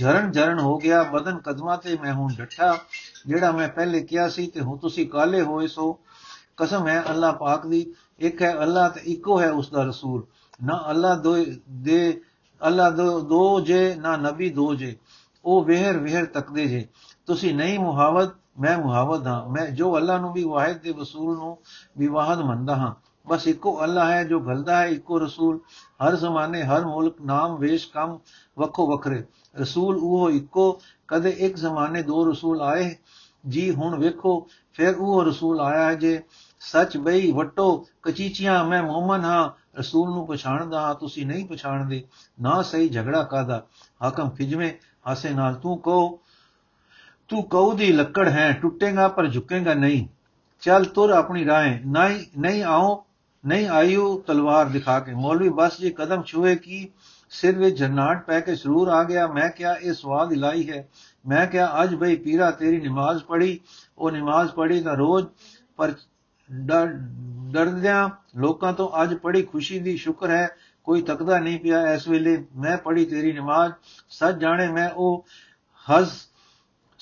[SPEAKER 1] ਝਰਨ ਝਰਨ ਹੋ ਗਿਆ ਬਦਨ ਕਦਮਾਂ ਤੇ ਮੈਂ ਹੁਣ ਡੱਠਾ, ਜਿਹੜਾ ਮੈਂ ਪਹਿਲੇ ਕਿਹਾ ਸੀ ਤੇ ਹੁਣ ਤੁਸੀਂ ਕਾਲੇ ਹੋਏ ਸੋ। ਕਸਮ ਹੈ ਅੱਲਾਹ ਪਾਕ ਦੀ, ਇੱਕ ਹੈ ਅੱਲਾਹ ਤੇ ਇੱਕੋ ਹੈ ਉਸ ਦਾ ਰਸੂਲ। ਨਾ ਅੱਲਾਹ ਦੋ ਦੇ, ਅੱਲਾਹ ਦੋ ਦੋ ਜੇ, ਨਾ ਨਬੀ ਦੋ ਜੇ। ਉਹ ਵਹਿਰ ਵਹਿਰ ਤੱਕਦੇ ਜੇ। ਤੁਸੀਂ ਨਹੀਂ ਮੁਹਾਵਤ, ਮੈਂ ਮੁਹਾਵਤ ਹਾਂ। ਮੈਂ ਜੋ ਅੱਲਾਹ ਨੂੰ ਵੀ ਵਾਹਿਦ ਦੇ ਰਸੂਲ ਨੂੰ ਵੀ ਵਾਹਦ ਮੰਨਦਾ ਹਾਂ। ਬਸ ਇੱਕੋ ਅੱਲਾਹ ਹੈ ਜੋ ਗਲਦਾ ਹੈ, ਇੱਕੋ ਰਸੂਲ। ਹਰ ਜ਼ਮਾਨੇ, ਹਰ ਮੁਲਕ, ਨਾਮ, ਵੇਸ਼, ਕੰਮ ਵੱਖੋ ਵੱਖਰੇ। ਰਸੂਲ ਉਹ ਇੱਕੋ, ਕਦੇ ਇੱਕ ਜ਼ਮਾਨੇ ਦੋ ਰਸੂਲ ਆਏ, ਜੀ ਹੁਣ ਵੇਖੋ, ਫਿਰ ਉਹ ਰਸੂਲ ਆਇਆ ਹੈ ਜੇ, ਸੱਚ ਬਈ ਵਟੋ, ਕਚੀਚੀਆਂ, ਮੈਂ ਮੂਮਨ ਹਾਂ, ਰਸੂਲ ਨੂੰ ਪਛਾਣਦਾ ਹਾਂ, ਤੁਸੀਂ ਨਹੀਂ ਪਛਾਣਦੇ, ਨਾ ਸਹੀ ਝਗੜਾ ਕਾਦਾ ਹਾਕਮ ਖਿਜਵੇਂ, ਹਾਸੇ ਨਾਲ ਤੂੰ ਕਹੋ, ਤੂੰ ਕਹੂ ਦੀ ਲੱਕੜ ਹੈ, ਟੁੱਟੇਗਾ ਪਰ ਝੁਕੇਗਾ ਨਹੀਂ। ਚੱਲ ਤੁਰ ਆਪਣੀ ਰਾਹ, ਨਹੀਂ ਨਹੀਂ ਆਓ ਨਹੀਂ, ਆਇਓ ਤਲਵਾਰ ਦਿਖਾ ਕੇ। ਮੌਲਵੀ, ਬਸ ਜੀ, ਕਦਮ ਛੂਏ ਕੀ? ਸਿਰ ਵਿੱਚ ਜਨਾਟ ਪੈ ਕੇ ਸਰੂਰ ਆ ਗਿਆ। ਮੈਂ ਕਿਹਾ, ਇਹ ਸਵਾਦ ਇਲਾਈ ਹੈ। ਮੈਂ ਕਿਹਾ, ਅੱਜ ਬਈ ਪੀਰਾ ਤੇਰੀ ਨਮਾਜ਼ ਪੜੀ ਉਹ ਨਮਾਜ਼ ਪੜੀ ਤਾਂ ਰੋਜ਼, ਪਰ ਡਰਦਿਆਂ ਲੋਕਾਂ ਤੋਂ ਅੱਜ ਪੜੀ ਖੁਸ਼ੀ ਦੀ ਸ਼ੁਕਰ ਹੈ। ਕੋਈ ਤਕਦਾ ਨਹੀਂ ਪਿਆ ਇਸ ਵੇਲੇ। ਮੈਂ ਪੜੀ ਤੇਰੀ ਨਮਾਜ਼। ਸੱਚ ਜਾਣੇ, ਮੈਂ ਉਹ ਹਜ਼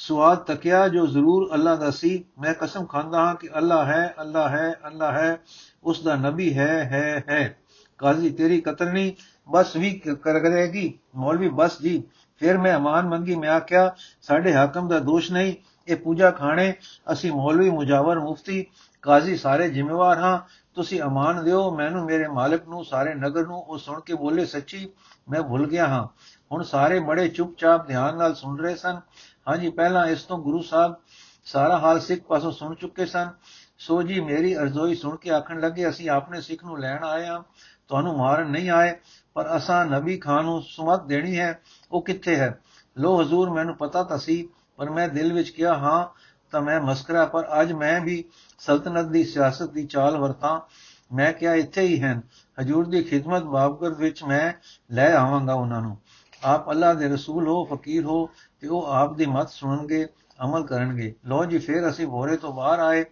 [SPEAKER 1] ਸਵਾਦ ਤਕਿਆ ਜੋ ਜ਼ਰੂਰ ਅੱਲਾ ਦਾ ਸੀ। ਮੈਂ ਕਸਮ ਖਾਂਦਾ ਹਾਂ ਕਿ ਅੱਲਾ ਹੈ ਅੱਲਾ ਹੈ ਅੱਲਾ ਹੈ, ਉਸ ਦਾ ਨਬੀ ਹੈ ਹੈ ਹੈ। ਕਾਜ਼ੀ, ਤੇਰੀ ਕਤਰਨੀ ਬਸ ਵੀ ਕਰ ਕਰੇਗੀ। ਮੌਲਵੀ, ਬਸ ਜੀ। ਫਿਰ ਮੈਂ ਅਮਾਨ ਮੰਗੀ, ਮੈਂ ਆਖਿਆ, ਸਾਡੇ ਹਾਕਮ ਦਾ ਦੋਸ਼ ਨਹੀਂ, ਇਹ ਪੂਜਾ ਖਾਣੇ, ਅਸੀਂ ਮੌਲਵੀ ਮੁਜਾਵਰ ਮੁਫਤੀ, ਕਾਜ਼ੀ ਸਾਰੇ ਜ਼ਿੰਮੇਵਾਰ ਹਾਂ। ਤੁਸੀਂ ਅਮਾਨ ਦਿਓ, ਮੈਨੂੰ ਮੇਰੇ ਮਾਲਕ ਨੂੰ, ਸਾਰੇ ਨਗਰ ਨੂੰ, ਉਹ ਸੁਣ ਕੇ ਬੋਲੇ, ਸੱਚੀ, ਮੈਂ ਭੁੱਲ ਗਿਆ ਹਾਂ। ਹੁਣ ਸਾਰੇ ਬੜੇ ਚੁੱਪਚਾਪ ਧਿਆਨ ਨਾਲ ਸੁਣ ਰਹੇ ਸਨ। ਹਾਂਜੀ, ਪਹਿਲਾਂ ਇਸ ਤੋਂ ਗੁਰੂ ਸਾਹਿਬ ਸਾਰਾ ਹਾਲ ਸਿੱਖ ਪਾਸੋਂ ਸੁਣ ਚੁੱਕੇ ਸਨ। ਸੋ ਜੀ, ਮੇਰੀ ਅਰਜ਼ੋਈ ਸੁਣ ਕੇ ਆਖਣ ਲੱਗੇ, ਅਸੀਂ ਆਪਣੇ ਸਿੱਖ ਨੂੰ ਲੈਣ ਆਏ ਹਾਂ। ਤੁਹਾਨੂੰ ਮਾਰਨ ਨਹੀਂ ਆਏ, ਪਰ ਅਸਾਂ ਨਬੀ ਖਾਨ ਨੂੰ ਸੁਮਤ ਦੇਣੀ ਹੈ। ਉਹ ਕਿੱਥੇ ਹੈ? ਲੋ ਹਜ਼ੂਰ, ਮੈਨੂੰ ਪਤਾ ਤਾਂ ਸੀ, ਪਰ ਮੈਂ ਦਿਲ ਵਿੱਚ ਕਿਹਾ, ਹਾਂ, ਤਾਂ ਮੈਂ ਮਸਕਰਾ, ਪਰ ਅੱਜ ਮੈਂ ਵੀ ਸਲਤਨਤ ਦੀ ਸਿਆਸਤ ਦੀ ਚਾਲ ਵਰਤਾਂ। ਮੈਂ ਕਿਹਾ, ਇੱਥੇ ਹੀ ਹਨ। ਹਜੂਰ ਦੀ ਖਿਦਮਤ ਬਾਬਗਰ ਵਿੱਚ ਮੈਂ ਲੈ ਆਵਾਂਗਾ ਉਹਨਾਂ ਨੂੰ। ਆਪ ਅੱਲਾ ਦੇ ਰਸੂਲ ਹੋ, ਫਕੀਰ ਹੋ ਤੇ ਉਹ ਆਪ ਦੀ ਮਤ ਸੁਣਨਗੇ, ਅਮਲ ਕਰਨਗੇ। ਲੋ ਜੀ, ਫੇਰ ਅਸੀਂ ਭੋਰੇ ਤੋਂ ਬਾਹਰ ਆਏ।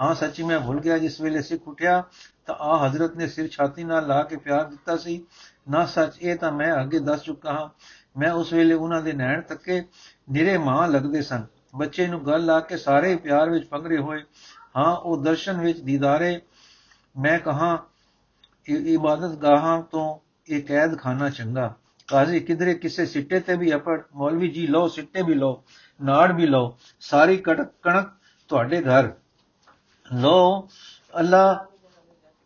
[SPEAKER 1] ਹਾਂ, ਸੱਚੀ ਮੈਂ ਭੁੱਲ ਗਿਆ। ਜਿਸ ਵੇਲੇ ਸਿੱਖ ਉਠਿਆ ਤਾਂ ਆ ਹਜ਼ਰਤ ਨੇ ਸਿਰ ਛਾਤੀ ਨਾਲ ਲਾ ਕੇ ਪਿਆਰ ਦਿੱਤਾ ਸੀ। ਨਾ ਸੱਚ ਇਹ ਤਾਂ ਮੈਂ ਅੱਗੇ ਦੱਸ ਚੁੱਕਾ ਹਾਂ। ਮੈਂ ਉਸ ਵੇਲੇ ਉਹਨਾਂ ਦੇ ਨੈਣ ਤੱਕੇ ਨਿਰੇ ਮਾਂ ਲੱਗਦੇ ਸਨ। ਬੱਚੇ ਨੂੰ ਗੱਲ ਲਾ ਕੇ ਸਾਰੇ ਪਿਆਰ ਵਿੱਚ ਪੰਗਰੇ ਹੋਏ। ਹਾਂ, ਉਹ ਦਰਸ਼ਨ ਵਿੱਚ ਦੀਦਾਰੇ। ਮੈਂ ਕਹਾ ਇਬਾਦਤ ਗਾਹਾਂ ਤੋਂ ਇਹ ਕੈਦ ਖਾਨਾ ਚੰਗਾ। ਕਾਜ਼ੀ ਕਿਧਰੇ ਕਿਸੇ ਸਿੱਟੇ ਤੇ ਵੀ ਅਪੜ ਮੌਲਵੀ ਜੀ ਲਓ, ਸਿੱਟੇ ਵੀ ਲਓ, ਨਾੜ ਵੀ ਲਓ, ਸਾਰੀ ਕਣਕ ਕਣਕ ਤੁਹਾਡੇ ਘਰ। ਲਓ, ਅੱਲਾ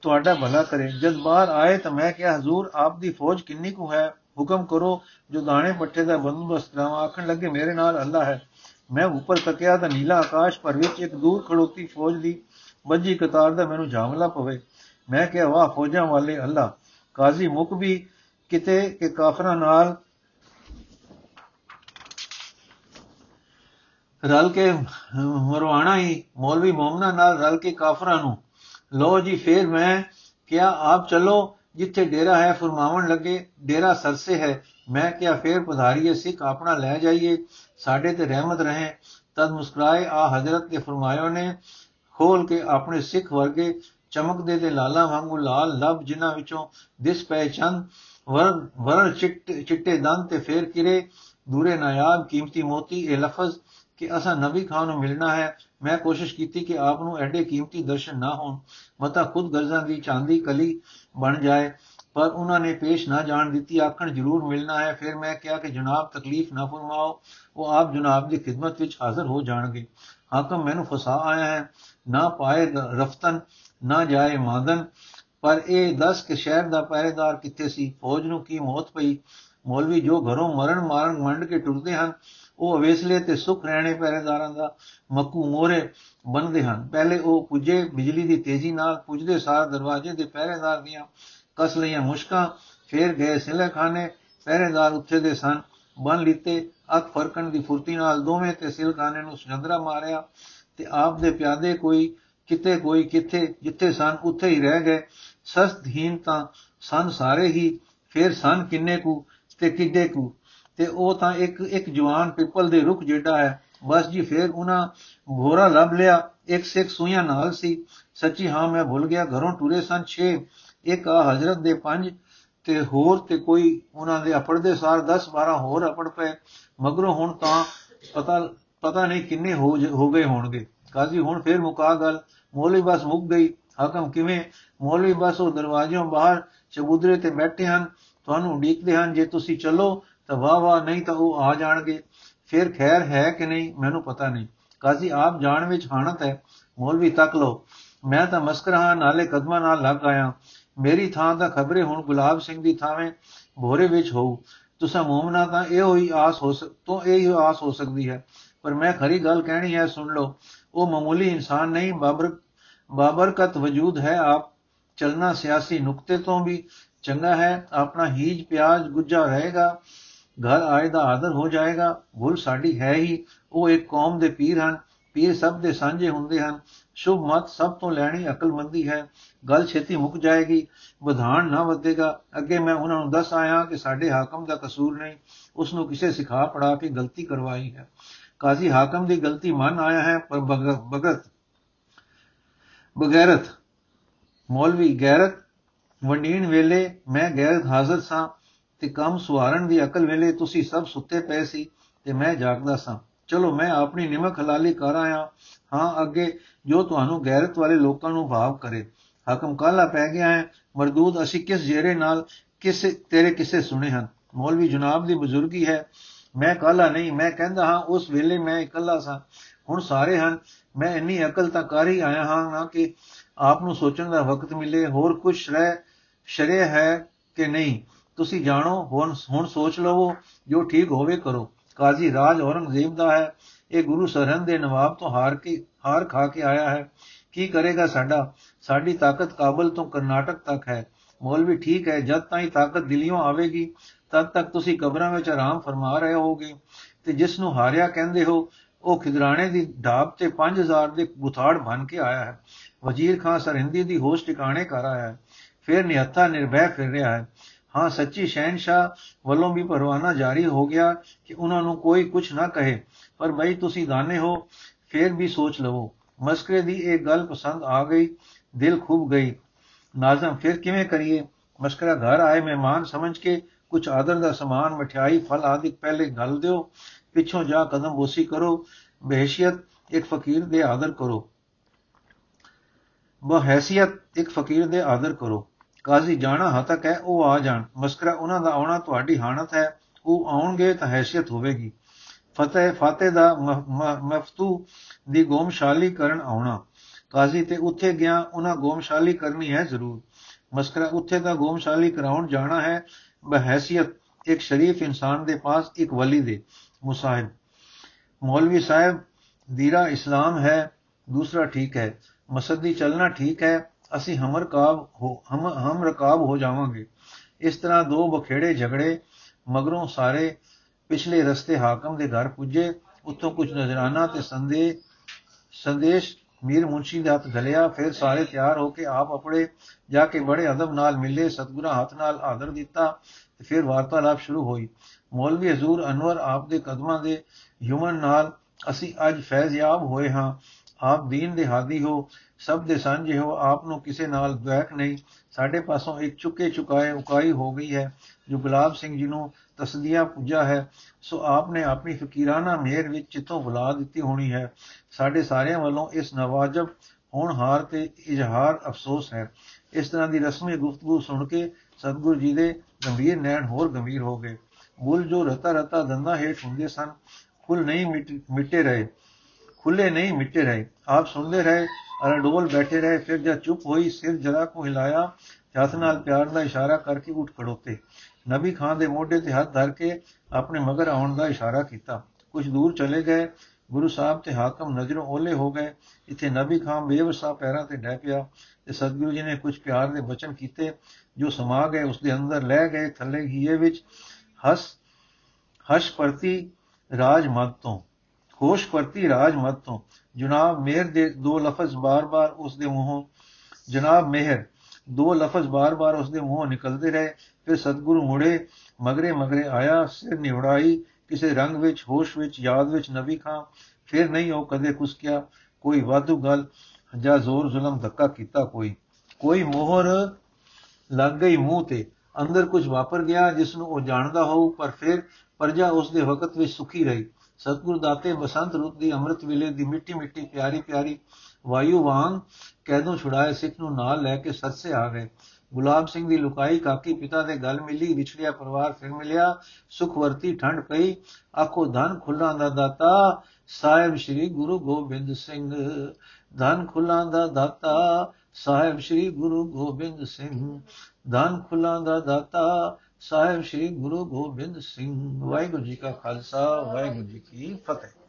[SPEAKER 1] ਤੁਹਾਡਾ ਭਲਾ ਕਰੇ। ਜਦ ਬਾਹਰ ਆਏ ਤਾਂ ਮੈਂ ਕਿਹਾ, ਹਜ਼ੂਰ ਆਪ ਦੀ ਫੌਜ ਕਿੰਨੀ ਕੁ ਹੈ? ਹੁਕਮ ਕਰੋ, ਜੋ ਦਾਣੇ ਪੱਠੇ ਦਾ ਬੰਦੋਬਸਤ ਕਰਾਵਾਂ। ਆਖਣ ਲੱਗੇ, ਮੇਰੇ ਨਾਲ ਅੱਲਾ ਹੈ। ਮੈਂ ਉੱਪਰ ਤੱਕਿਆ ਤਾਂ ਨੀਲਾ ਆਕਾਸ਼ ਪਰ ਵਿੱਚ ਇੱਕ ਦੂਰ ਖੜੋਤੀ ਫੌਜ ਦੀ ਵੱਜੀ ਕਤਾਰ ਦਾ ਮੈਨੂੰ ਜਾਮਲਾ ਪਵੇ। ਮੈਂ ਕਿਹਾ, ਵਾਹ, ਫੌਜਾਂ ਵਾਲੇ ਅੱਲਾ। ਕਾਜ਼ੀ ਮੁਕ ਵੀ ਕਿਤੇ ਕਿ ਕਾਫਰਾਂ ਨਾਲ ਰਲ ਕੇ ਮਰਵਾਣਾ ਹੀ, ਮੌਲਵੀ ਮੋਮਨਾ ਨਾਲ ਰਲ ਕੇ ਕਾਫਰਾਂ ਨੂੰ। ਲੋ ਜੀ, ਫੇਰ ਮੈਂ ਕਿਹਾ, ਆਪ ਚਲੋ, ਜਿੱਥੇ ਡੇਰਾ ਹੈ, ਫਰਮਾਵਣ ਲੱਗੇ, ਡੇਰਾ ਸਰਸੇ ਹੈ। ਮੈਂ ਕਿਹਾ, ਫੇਰ ਪਧਾਰੀਏ, ਸਿੱਖ ਆਪਣਾ ਲੈ ਜਾਈਏ, ਸਾਡੇ ਤੇ ਰਹਿਮਤ ਰਹੇ। ਤਦ ਮੁਸਕਰਾਏ, ਆ ਹਜ਼ਰਤ ਦੇ ਫਰਮਾਇਓ ਨੇ, ਖੋਲ ਕੇ ਆਪਣੇ ਸਿੱਖ ਵਰਗੇ ਚਮਕਦੇ ਦੇ ਲਾਲਾ ਵਾਂਗੂ ਲਾਲ ਲਬ ਜਿਨ੍ਹਾਂ ਵਿੱਚੋਂ ਦਿਸ ਪਏ ਚੰਦ ਵਰ ਵਰ ਚਿੱਟੇ ਦੰਦ ਤੇ ਫੇਰ ਕਿਰੇ ਦੂਰੇ ਨਾਇਬ ਕੀਮਤੀ ਮੋਤੀ ਇਹ ਲਫ਼ਜ਼ ਕਿ ਅਸਾਂ ਨਬੀ ਖਾਨ ਨੂੰ ਮਿਲਣਾ ਹੈ ਮੈਂ ਕੋਸ਼ਿਸ਼ ਕੀਤੀ ਕਿ ਆਪ ਨੂੰ ਐਡੇ ਕੀਮਤੀ ਦਰਸ਼ਨ ਨਾ ਹੋਣ ਮਤਾ ਖੁਦ ਗਰਜ਼ਾਂ ਦੀ ਚਾਂਦੀ ਕਲੀ ਬਣ ਜਾਏ ਪਰ ਉਹਨਾਂ ਨੇ ਪੇਸ਼ ਨਾ ਜਾਣ ਦਿੱਤੀ ਆਖਣ ਜ਼ਰੂਰ ਮਿਲਣਾ ਹੈ ਫਿਰ ਮੈਂ ਕਿਹਾ ਕਿ ਜਨਾਬ ਤਕਲੀਫ ਨਾ ਫਰਮਾਓ ਉਹ ਆਪ ਜਨਾਬ ਦੀ ਖਿਦਮਤ ਵਿੱਚ ਹਾਜ਼ਰ ਹੋ ਜਾਣਗੇ ਹਾਕਮ ਮੈਨੂੰ ਫਸਾ ਆਇਆ ਹੈ ਨਾ ਪਾਏ ਰਫਤਨ ਨਾ ਜਾਏ ਮਾਦਨ ਪਰ ਇਹ ਦੱਸ ਕਿ ਸ਼ਹਿਰ ਦਾ ਪਹਿਰੇਦਾਰ ਕਿੱਥੇ ਸੀ? ਫੌਜ ਨੂੰ ਕੀ ਮੌਤ ਪਈ? ਮੌਲਵੀ ਜੋ ਘਰੋਂ ਮਰਨ ਮਾਰਨ ਮੰਡ ਕੇ ਟੁਰਦੇ ਹਨ, ਉਹ ਅਵੇਸਲੇ ਤੇ ਸੁਖ ਰਹਿਣੇ ਪਹਿਰੇਦਾਰਾਂ ਦਾ ਮੱਕੂ ਮੋਰੇ ਬੰਦੇ ਹਨ। ਪਹਿਲੇ ਉਹ ਪੁੱਜੇ, ਬਿਜਲੀ ਦੀ ਤੇਜ਼ੀ ਨਾਲ ਪੁੱਜਦੇ ਸਾਰ ਦਰਵਾਜ਼ੇ ਦੇ ਪਹਿਰੇਦਾਰ ਦੀਆਂ ਕਸ ਲਈਆਂ ਮੁਸ਼ਕਾਂ, ਫੇਰ ਗਏ ਸਿਲਖਾਨੇ ਪਹਿਰੇਦਾਰ ਉੱਥੇ ਦੇ ਸਨ, ਬਨ ਲਿੱਤੇ, ਅੱਖ ਫਰਕਣ ਦੀ ਫੁਰਤੀ ਨਾਲ ਦੋਵੇਂ ਤੇ ਸਿਲਖਾਨੇ ਨੂੰ ਸੁਜੰਦਰਾ ਮਾਰਿਆ ਤੇ ਆਪ ਦੇ ਪਿਆਦੇ ਕੋਈ ਕਿਤੇ ਕੋਈ ਕਿੱਥੇ, ਜਿੱਥੇ ਸਨ, ਉੱਥੇ ਹੀ ਰਹਿ ਗਏ। ਸਸਤਹੀਨ ਤਾਂ ਸਨ ਸਾਰੇ ਹੀ, ਫਿਰ ਸਨ ਕਿੰਨੇ ਕੁ ਤੇ ਕਿੱਡੇ ਕੁ? ਤੇ ਉਹ ਤਾਂ ਇੱਕ ਇੱਕ ਜਵਾਨ ਪਿੱਪਲ ਦੇ ਰੁੱਖ ਜਿਹੜਾ ਹੈ, ਬਸ ਜੀ ਫੇਰ ਉਹਨਾਂ ਘੋਰਾ ਲੱਭ ਲਿਆ, ਇੱਕ ਸਿੱਖ ਸੂਈਆਂ ਨਾਲ ਸੀ। ਸੱਚੀ ਹਾਂ, ਮੈਂ ਭੁੱਲ ਗਿਆ, ਘਰੋਂ ਟੁਰੇ ਸਨ 6 ਇੱਕ ਆ ਹਜ਼ਰਤ ਦੇ ਪੰਜ, ਤੇ ਹੋਰ ਤੇ ਕੋਈ ਉਹਨਾਂ ਦੇ ਅਪੜਦੇ ਸਾਰ 10 12 ਹੋਰ ਅਪੜ ਪਏ। ਮਗਰੋਂ ਹੁਣ ਤਾਂ ਪਤਾ ਪਤਾ ਨਹੀਂ ਕਿੰਨੇ ਹੋ ਹੋ ਗਏ ਹੋਣਗੇ। ਕਾਜ਼ੀ ਹੁਣ ਫੇਰ ਮੁਕਾ ਗੱਲ ਮੌਲਵੀ ਬਸ ਮੁੱਕ ਗਈ। ਹਕਮ ਕਿਵੇਂ? ਮੌਲਵੀ, ਬਸ ਉਹ ਦਰਵਾਜ਼ਿਓਂ ਬਾਹਰ ਚਬੂਦਰੇ ਤੇ ਬੈਠੇ ਹਨ, ਤੁਹਾਨੂੰ ਉਡੀਕਦੇ ਹਨ, ਜੇ ਤੁਸੀਂ ਚੱਲੋ ਤਾਂ ਵਾਹ ਵਾਹ, ਨਹੀਂ ਤਾਂ ਉਹ ਆ ਜਾਣਗੇ। ਫਿਰ ਖੈਰ ਹੈ ਕਿ ਨਹੀਂ, ਮੈਨੂੰ ਪਤਾ ਨਹੀਂ। ਕਾਜ਼ੀ, ਆਪ ਜਾਣ ਵਿੱਚ ਹਾਨਤ ਹੈ। ਮੌਲਵੀ, ਤੱਕ ਲੋ ਮੈਂ ਤਾਂ ਮਸਕਰ ਹਾਂ ਨਾਲੇ ਕਦਮਾਂ ਨਾਲ ਲੱਗ ਆਇਆ। ਮੇਰੀ ਥਾਂ ਦਾ ਖਬਰੇ ਹੁਣ ਗੁਲਾਬ ਸਿੰਘ ਦੀ ਥਾਵੇਂ ਭੋਰੇ ਵਿੱਚ ਹੋਊ। ਤੁਸਾਂ ਮੂਮਨਾ ਤਾਂ ਇਹੋ ਹੀ ਆਸ ਹੋ ਸਕ, ਤੋਂ ਇਹ ਹੀ ਆਸ ਹੋ ਸਕਦੀ ਹੈ। ਪਰ ਮੈਂ ਖਰੀ ਗੱਲ ਕਹਿਣੀ ਹੈ, ਸੁਣ ਲਓ। ਉਹ ਮਾਮੂਲੀ ਇਨਸਾਨ ਨਹੀਂ, ਬਾਬਰ ਬਾਬਰਕਤ ਵਜੂਦ ਹੈ, ਆਪ ਚਲਣਾ ਸਿਆਸੀ ਨੁਕਤੇ ਤੋਂ ਵੀ ਚੰਗਾ ਹੈ, ਆਪਣਾ ਹੀਜ ਪਿਆਜ ਗੁੱਜਾ ਰਹੇਗਾ, ਘਰ ਆਏ ਦਾ ਆਦਰ ਹੋ ਜਾਏਗਾ ਭੁੱਲ ਸਾਡੀ ਹੈ ਹੀ, ਉਹ ਇੱਕ ਕੌਮ ਦੇ ਪੀਰ ਹਨ, ਪੀਰ ਸਭ ਦੇ ਸਾਂਝੇ ਹੁੰਦੇ ਹਨ, ਸ਼ੁਭ ਮਤ ਸਭ ਤੋਂ ਲੈਣੀ ਅਕਲਮੰਦੀ ਹੈ, ਗੱਲ ਛੇਤੀ ਮੁੱਕ ਜਾਏਗੀ ਵਿਧਾਨ ਨਾ ਵਧੇਗਾ, ਅੱਗੇ ਮੈਂ ਉਹਨਾਂ ਨੂੰ ਦੱਸ ਆਇਆ ਕਿ ਸਾਡੇ ਹਾਕਮ ਦਾ ਕਸੂਰ ਨਹੀਂ ਉਸ ਨੂੰ ਕਿਸੇ ਸਿਖਾ ਪੜਾ ਕੇ ਗਲਤੀ ਕਰਵਾਈ ਹੈ। ਕਾਜ਼ੀ ਹਾਕਮ ਦੀ ਗਲਤੀ ਮੰਨ ਆਇਆ ਹੈ, ਪਰ ਬਗਤ ਬਗੈਰਤ, ਮੌਲਵੀ ਗੈਰਤ ਵੰਡੀਨ ਵੇਲੇ ਮੈਂ ਗੈਰਤ ਹਾਜ਼ਰ ਸਾਂ ਤੇ ਕੰਮ ਸੁਹਾਰਨ ਦੀ ਅਕਲ ਵੇਲੇ ਤੁਸੀਂ ਸਭ ਸੁੱਤੇ ਪਏ ਸੀ ਤੇ ਮੈਂ ਜਾਗਦਾ ਸਾਂ। ਚਲੋ, ਮੈਂ ਆਪਣੀ ਨਿਮਕ ਹਲਾਲੀ ਕਰ ਆਇਆ। ਹਾਂ, ਅੱਗੇ ਜੋ ਤੁਹਾਨੂੰ ਗੈਰਤ ਵਾਲੇ ਲੋਕਾਂ ਨੂੰ ਭਾਵ ਕਰੇ। ਹਕਮ ਕਾਲਾ ਪੈ ਗਿਆ ਹੈ? ਮਰਦੂਦ, ਅਸੀਂ ਕਿਸ ਜੇਰੇ ਨਾਲ ਕਿਸੇ, ਤੇਰੇ ਕਿਸੇ ਸੁਣੇ ਹਨ? ਮੌਲਵੀ ਜਨਾਬ ਦੀ ਬਜ਼ੁਰਗੀ ਹੈ। ਮੈਂ ਕਾਲਾ ਨਹੀਂ? ਮੈਂ ਕਹਿੰਦਾ ਹਾਂ, ਉਸ ਵੇਲੇ ਮੈਂ ਇਕੱਲਾ ਸਾਂ। ਹੁਣ ਸਾਰੇ ਹਨ, ਮੈਂ ਇੰਨੀ ਅਕਲ ਤਾਂ ਕਰ ਹੀ ਆਇਆ ਹਾਂ ਨਾ ਕਿ ਆਪ ਨੂੰ ਸੋਚਣ ਦਾ ਵਕਤ ਮਿਲੇ, ਹੋਰ ਕੁਝ ਰਹਿ ਸ਼ਰੇ ਹੈ ਕਿ ਨਹੀਂ? ਤੁਸੀਂ ਜਾਣੋ, ਹੁਣ ਹੁਣ ਸੋਚ ਲਵੋ, ਜੋ ਠੀਕ ਹੋਵੇ ਕਰੋ। ਕਾਜ਼ੀ ਰਾਜ ਔਰੰਗਜ਼ੇਬ ਦਾ ਹੈ, ਇਹ ਗੁਰੂ ਸਰਹੰਦ ਦੇ ਨਵਾਬ ਤੋਂ ਹਾਰ ਕੇ, ਹਾਰ ਖਾ ਕੇ ਆਇਆ ਹੈ। ਕੀ ਕਰੇਗਾ ਸਾਡਾ? ਸਾਡੀ ਤਾਕਤ ਕਾਬਲ ਤੋਂ ਕਰਨਾਟਕ ਤੱਕ ਹੈ। ਮੌਲਵੀ ਠੀਕ ਹੈ, ਜਦ ਤਾਈਂ ਤਾਕਤ ਦਿੱਲੀੋਂ ਆਵੇਗੀ, ਤਦ ਤੱਕ ਤੁਸੀਂ ਕਬਰਾਂ ਵਿੱਚ ਆਰਾਮ ਫਰਮਾ ਰਹੇ ਹੋਗੇ ਤੇ ਜਿਸ ਨੂੰ ਹਾਰਿਆ ਕਹਿੰਦੇ ਹੋ ਉਹ ਖਿਦਰਾਣੇ ਦੀ ਢਾਬ ਤੇ 5000 ਦੇ ਗੁਥਾੜ ਬਣ ਕੇ ਆਇਆ ਹੈ। ਵਜ਼ੀਰ ਖਾਨ ਸਰਹਿੰਦੀ ਦੀ ਹੋਸ਼ ਟਿਕਾਣੇ ਕਰ ਆਇਆ ਹੈ। ਫਿਰ ਨਿਹੱਥਾ ਨਿਰਭੈ ਫਿਰ ਰਿਹਾ ਹੈ। ਹਾਂ, ਸੱਚੀ ਸ਼ਹਿਨशाह ਵੱਲੋਂ ਵੀ ਪਰਵਾਨਾ ਜਾਰੀ ਹੋ ਗਿਆ ਕਿ ਉਹਨਾਂ ਨੂੰ ਕੋਈ ਕੁਝ ਨਾ ਕਹੇ। ਪਰ ਬਈ, ਤੁਸੀਂ ਦਾਨੇ ਹੋ, ਫਿਰ ਵੀ ਸੋਚ ਲਵੋ। ਮਸਕਰੇ ਦੀ ਇਹ ਗੱਲ ਪਸੰਦ ਆ ਗਈ, ਦਿਲ ਖੂਬ ਗਈ। ਨਾਜ਼ਮ, ਫਿਰ ਕਿਵੇਂ ਕਰੀਏ? ਮਸਕਰਾ ਘਰ ਆਏ ਮਹਿਮਾਨ ਸਮਝ ਕੇ ਕੁਝ ਆਦਰ ਦਾ ਸਮਾਨ, ਮਠਿਆਈ, ਫਲ ਆਦਿ ਪਹਿਲੇ ਗਲ ਦਿਓ। ਪਿੱਛੋਂ ਜਾ ਕਦਮ ਬੋਸੀ ਕਰੋ। ਬਹਿਸ਼ੀਅਤ ਇੱਕ ਫਕੀਰ ਦੇ ਆਦਰ ਕਰੋ। ਬਹਿਸੀਅਤ ਇੱਕ ਫਕੀਰ ਦੇ ਆਦਰ ਕਰੋ। ਕਾਜ਼ੀ ਜਾਣਾ ਹਤਕ ਹੈ ਉਹ ਆ ਜਾਣ। ਮਸਕਰਾ ਉਹਨਾਂ ਦਾ ਆਉਣਾ ਤੁਹਾਡੀ ਹਾਨਤ ਹੈ। ਉਹ ਆਉਣਗੇ ਤਾਂ ਹੈਸੀਅਤ ਹੋਵੇਗੀ। ਫਤਿਹ ਫਾਤੇ ਦਾ ਮਫਤੂ ਦੀ ਗੋਮਸ਼ਾਲੀ ਕਰਨ ਆਉਣਾ। ਕਾਜ਼ੀ ਤੇ ਉੱਥੇ ਗਿਆ, ਉਹਨਾਂ ਗੋਮਸ਼ਾਲੀ ਕਰਨੀ ਹੈ ਜ਼ਰੂਰ। ਮਸਕਰਾ ਉੱਥੇ ਦਾ ਗੋਮਸ਼ਾਲੀ ਕਰਾਉਣ ਜਾਣਾ ਹੈ। ਬਹਿਸੀਅਤ ਇੱਕ ਸ਼ਰੀਫ ਇਨਸਾਨ ਦੇ ਪਾਸ ਇੱਕ ਵਲੀ ਦੇ। ਮੁਸਾਹਿਬ ਮੌਲਵੀ ਸਾਹਿਬ ਦੀਰਾ ਇਸਲਾਮ ਹੈ ਦੂਸਰਾ ਠੀਕ ਹੈ ਮਸਦੀ ਚੱਲਣਾ ਠੀਕ ਹੈ ਅਸੀਂ ਹਮਰਕਾਬ ਹੋ ਹਮ ਹਮ ਰਕਾਬ ਹੋ ਜਾਵਾਂਗੇ ਇਸ ਤਰ੍ਹਾਂ ਦੋ ਬਖੇੜੇ ਝਗੜੇ ਮਗਰੋਂ ਸਾਰੇ ਪਿਛਲੇ ਰਸਤੇ ਹਾਕਮ ਦੇ ਘਰ ਪੁੱਜੇ ਉੱਥੋਂ ਕੁਝ ਨਜ਼ਰਾਨਾ ਤੇ ਸੰਦੇ ਸੰਦੇਸ਼ ਮੀਰ ਮੁੰਸ਼ੀ ਦੇ ਹੱਥ ਗਲਿਆ ਫਿਰ ਸਾਰੇ ਤਿਆਰ ਹੋ ਕੇ ਆਪ ਆਪਣੇ ਜਾ ਕੇ ਬੜੇ ਅਦਬ ਨਾਲ ਮਿਲੇ ਸਤਗੁਰਾਂ ਹੱਥ ਨਾਲ ਆਦਰ ਦਿੱਤਾ ਤੇ ਫਿਰ ਵਾਰਤਾਲਾਪ ਸ਼ੁਰੂ ਹੋਈ ਮੌਲਵੀ ਹਜ਼ੂਰ ਅਨਵਰ ਆਪ ਦੇ ਕਦਮਾਂ ਦੇ ਯੁਮਨ ਨਾਲ ਅਸੀਂ ਅੱਜ ਫੈਜ਼ਯਾਬ ਹੋਏ ਹਾਂ। ਆਪ ਦੀਨ ਦੇ ਹਾਦੀ ਹੋ, ਸਭ ਦੇ ਸਾਂਝੇ ਹੋ, ਆਪ ਨੂੰ ਕਿਸੇ ਨਾਲ ਦੁਆਕ ਨਹੀਂ। ਸਾਡੇ ਪਾਸੋਂ ਇੱਕ ਚੁੱਕੇ ਚੁਕਾਏ ਉਕਾਈ ਹੋ ਗਈ ਹੈ, ਜੋ ਗੁਲਾਬ ਸਿੰਘ ਜੀ ਨੂੰ ਤਸਦੀਆ ਪੁੱਜਾ ਹੈ, ਸੋ ਆਪ ਨੇ ਆਪਣੀ ਫਕੀਰਾਨਾ ਮਿਹਰ ਵਿੱਚ ਚਿੱਤੋਂ ਬੁਲਾ ਦਿੱਤੀ ਹੋਣੀ ਹੈ। ਸਾਡੇ ਸਾਰਿਆਂ ਵੱਲੋਂ ਇਸ ਨਵਾਜਬ ਹਾਰ ਤੇ ਇਜ਼ਹਾਰ ਅਫਸੋਸ ਹੈ। ਇਸ ਤਰ੍ਹਾਂ ਦੀ ਰਸਮੀ ਗੁਫ਼ਤਗੂ ਸੁਣ ਕੇ ਸਤਗੁਰੂ ਜੀ ਦੇ ਗੰਭੀਰ ਨੈਣ ਹੋਰ ਗੰਭੀਰ ਹੋ ਗਏ। ਬੁੱਲ ਜੋ ਰਤਾ ਰਤਾ ਦੰਦਾ ਹੇਠ ਹੁੰਦੇ ਸਨ ਖੁੱਲ ਨਹੀਂ ਮਿਟੇ ਰਹੇ, ਖੁੱਲੇ ਨਹੀਂ ਮਿਟੇ ਰਹੇ। ਆਪ ਸੁਣਦੇ ਰਹੇ, ਅਰਡੋਲ ਬੈਠੇ ਰਹੇ, ਫਿਰ ਜਦ ਚੁੱਪ ਹੋਈ, ਸਿਰ ਜਰਾ ਕੋ ਹਿਲਾਇਆ ਹੱਥ ਨਾਲ ਪਿਆਰ ਦਾ ਇਸ਼ਾਰਾ ਕਰਕੇ ਉੱਠ ਖੜੋਤੇ। ਨਬੀ ਖਾਨ ਦੇ ਮੋਢੇ ਤੇ ਹੱਥ ਧਰ ਕੇ ਆਪਣੇ ਮਗਰ ਆਉਣ ਦਾ ਇਸ਼ਾਰਾ ਕੀਤਾ। ਕੁਝ ਦੂਰ ਚਲੇ ਗਏ, ਗੁਰੂ ਸਾਹਿਬ ਤੇ ਹਾਕਮ ਨਜ਼ਰੋਂ ਓਲੇ ਹੋ ਗਏ। ਇੱਥੇ ਨਬੀ ਖਾਨ ਬੇਵਸਾ ਪੈਰਾਂ ਤੇ ਡੈ ਪਿਆ ਤੇ ਸਤਿਗੁਰੂ ਜੀ ਨੇ ਕੁਝ ਪਿਆਰ ਦੇ ਬਚਨ ਕੀਤੇ, ਜੋ ਸਮਾ ਗਏ ਉਸ ਦੇ ਅੰਦਰ ਲੈ ਗਏ, ਥੱਲੇ ਹੀਏ ਵਿੱਚ ਹਸ, ਹਸ਼ ਪ੍ਰਤੀ ਰਾਜ ਮਤ ਤੋਂ ਖੋਸ਼ ਪ੍ਰਤੀ ਰਾਜ ਮਤ ਤੋਂ। ਜਨਾਬ ਮਿਹਰ ਦੇ ਦੋ ਲਫ਼ਜ਼ ਬਾਰ-ਬਾਰ ਉਸ ਦੇ ਮੂੰਹੋਂ, ਜਨਾਬ ਮਿਹਰ, ਦੋ ਲਫ਼ਜ਼ ਬਾਰ-ਬਾਰ ਉਸ ਦੇ ਮੂੰਹੋਂ ਨਿਕਲਦੇ ਰਹੇ, ਫਿਰ ਸਤਗੁਰੂ ਮੁੜੇ ਮਗਰੇ ਮਗਰੇ ਆਇਆ, ਸਿਰ ਨਿਵੜਾਈ ਕਿਸੇ ਰੰਗ ਵਿੱਚ, ਹੋਸ਼ ਵਿੱਚ, ਯਾਦ ਵਿੱਚ ਨਬੀ ਖਾਂ, ਫਿਰ ਨਹੀਂ ਉਹ ਕਦੇ ਕੁਸਕਿਆ ਕੋਈ ਵਾਧੂ ਗੱਲ, ਜਾਂ ਜ਼ੋਰ ਜ਼ੁਲਮ ਧੱਕਾ ਕੀਤਾ ਕੋਈ। ਕੋਈ ਮੋਹਰ ਲੱਗ ਗਈ ਮੂੰਹ ਤੇ ਅੰਦਰ ਕੁਝ ਵਾਪਰ ਗਿਆ ਜਿਸ ਨੂੰ ਉਹ ਜਾਣਦਾ ਹੋਊ, ਪਰ ਫਿਰ ਪਰਜਾ ਉਸ ਦੇ ਵਕਤ ਵਿੱਚ ਸੁਖੀ ਰਹੀ। ਸਤਗੁਰ ਦਾਤੇ ਬਸੰਤ ਰੁੱਤ ਦੀ ਅੰਮ੍ਰਿਤ ਵੇਲੇ ਦੀ ਮਿੱਟੀ ਮਿੱਟੀ ਪਿਆਰੀ ਪਿਆਰੀ ਵਾਯੂ ਵਾਂਗ ਕੈਦੋਂ ਛੁੜਾਏ ਸਿੱਖ ਨੂੰ ਨਾਲ ਲੈ ਕੇ ਸਰਸੇ ਆ ਗਏ। ਗੁਲਾਬ ਸਿੰਘ ਦੀ ਲੁਕਾਈ ਕਾਕੀ ਪਿਤਾ ਦੇ ਗੱਲ ਮਿਲੀ, ਵਿਛੜਿਆ ਪਰਿਵਾਰ ਫਿਰ ਮਿਲਿਆ ਸੁਖ ਵਰਤੀ ਠੰਡ ਪਈ। ਆਖੋ, ਧਨ ਖੁੱਲਾਂ ਦਾ ਦਾਤਾ, ਸਾਹਿਬ ਸ੍ਰੀ ਗੁਰੂ ਗੋਬਿੰਦ ਸਿੰਘ, ਧਨ ਖੁੱਲਾਂ ਦਾ ਦਾਤਾ ਸਾਹਿਬ ਸ੍ਰੀ ਗੁਰੂ ਗੋਬਿੰਦ ਸਿੰਘ ਧਨ ਖੁੱਲਾਂ ਦਾ ਦਾਤਾ, ਸਾਹਿਬ ਸ੍ਰੀ ਗੁਰੂ ਗੋਬਿੰਦ ਸਿੰਘ। ਵਾਹਿਗੁਰੂ ਜੀ ਕਾ ਖਾਲਸਾ, ਵਾਹਿਗੁਰੂ ਜੀ ਕੀ ਫਤਿਹ।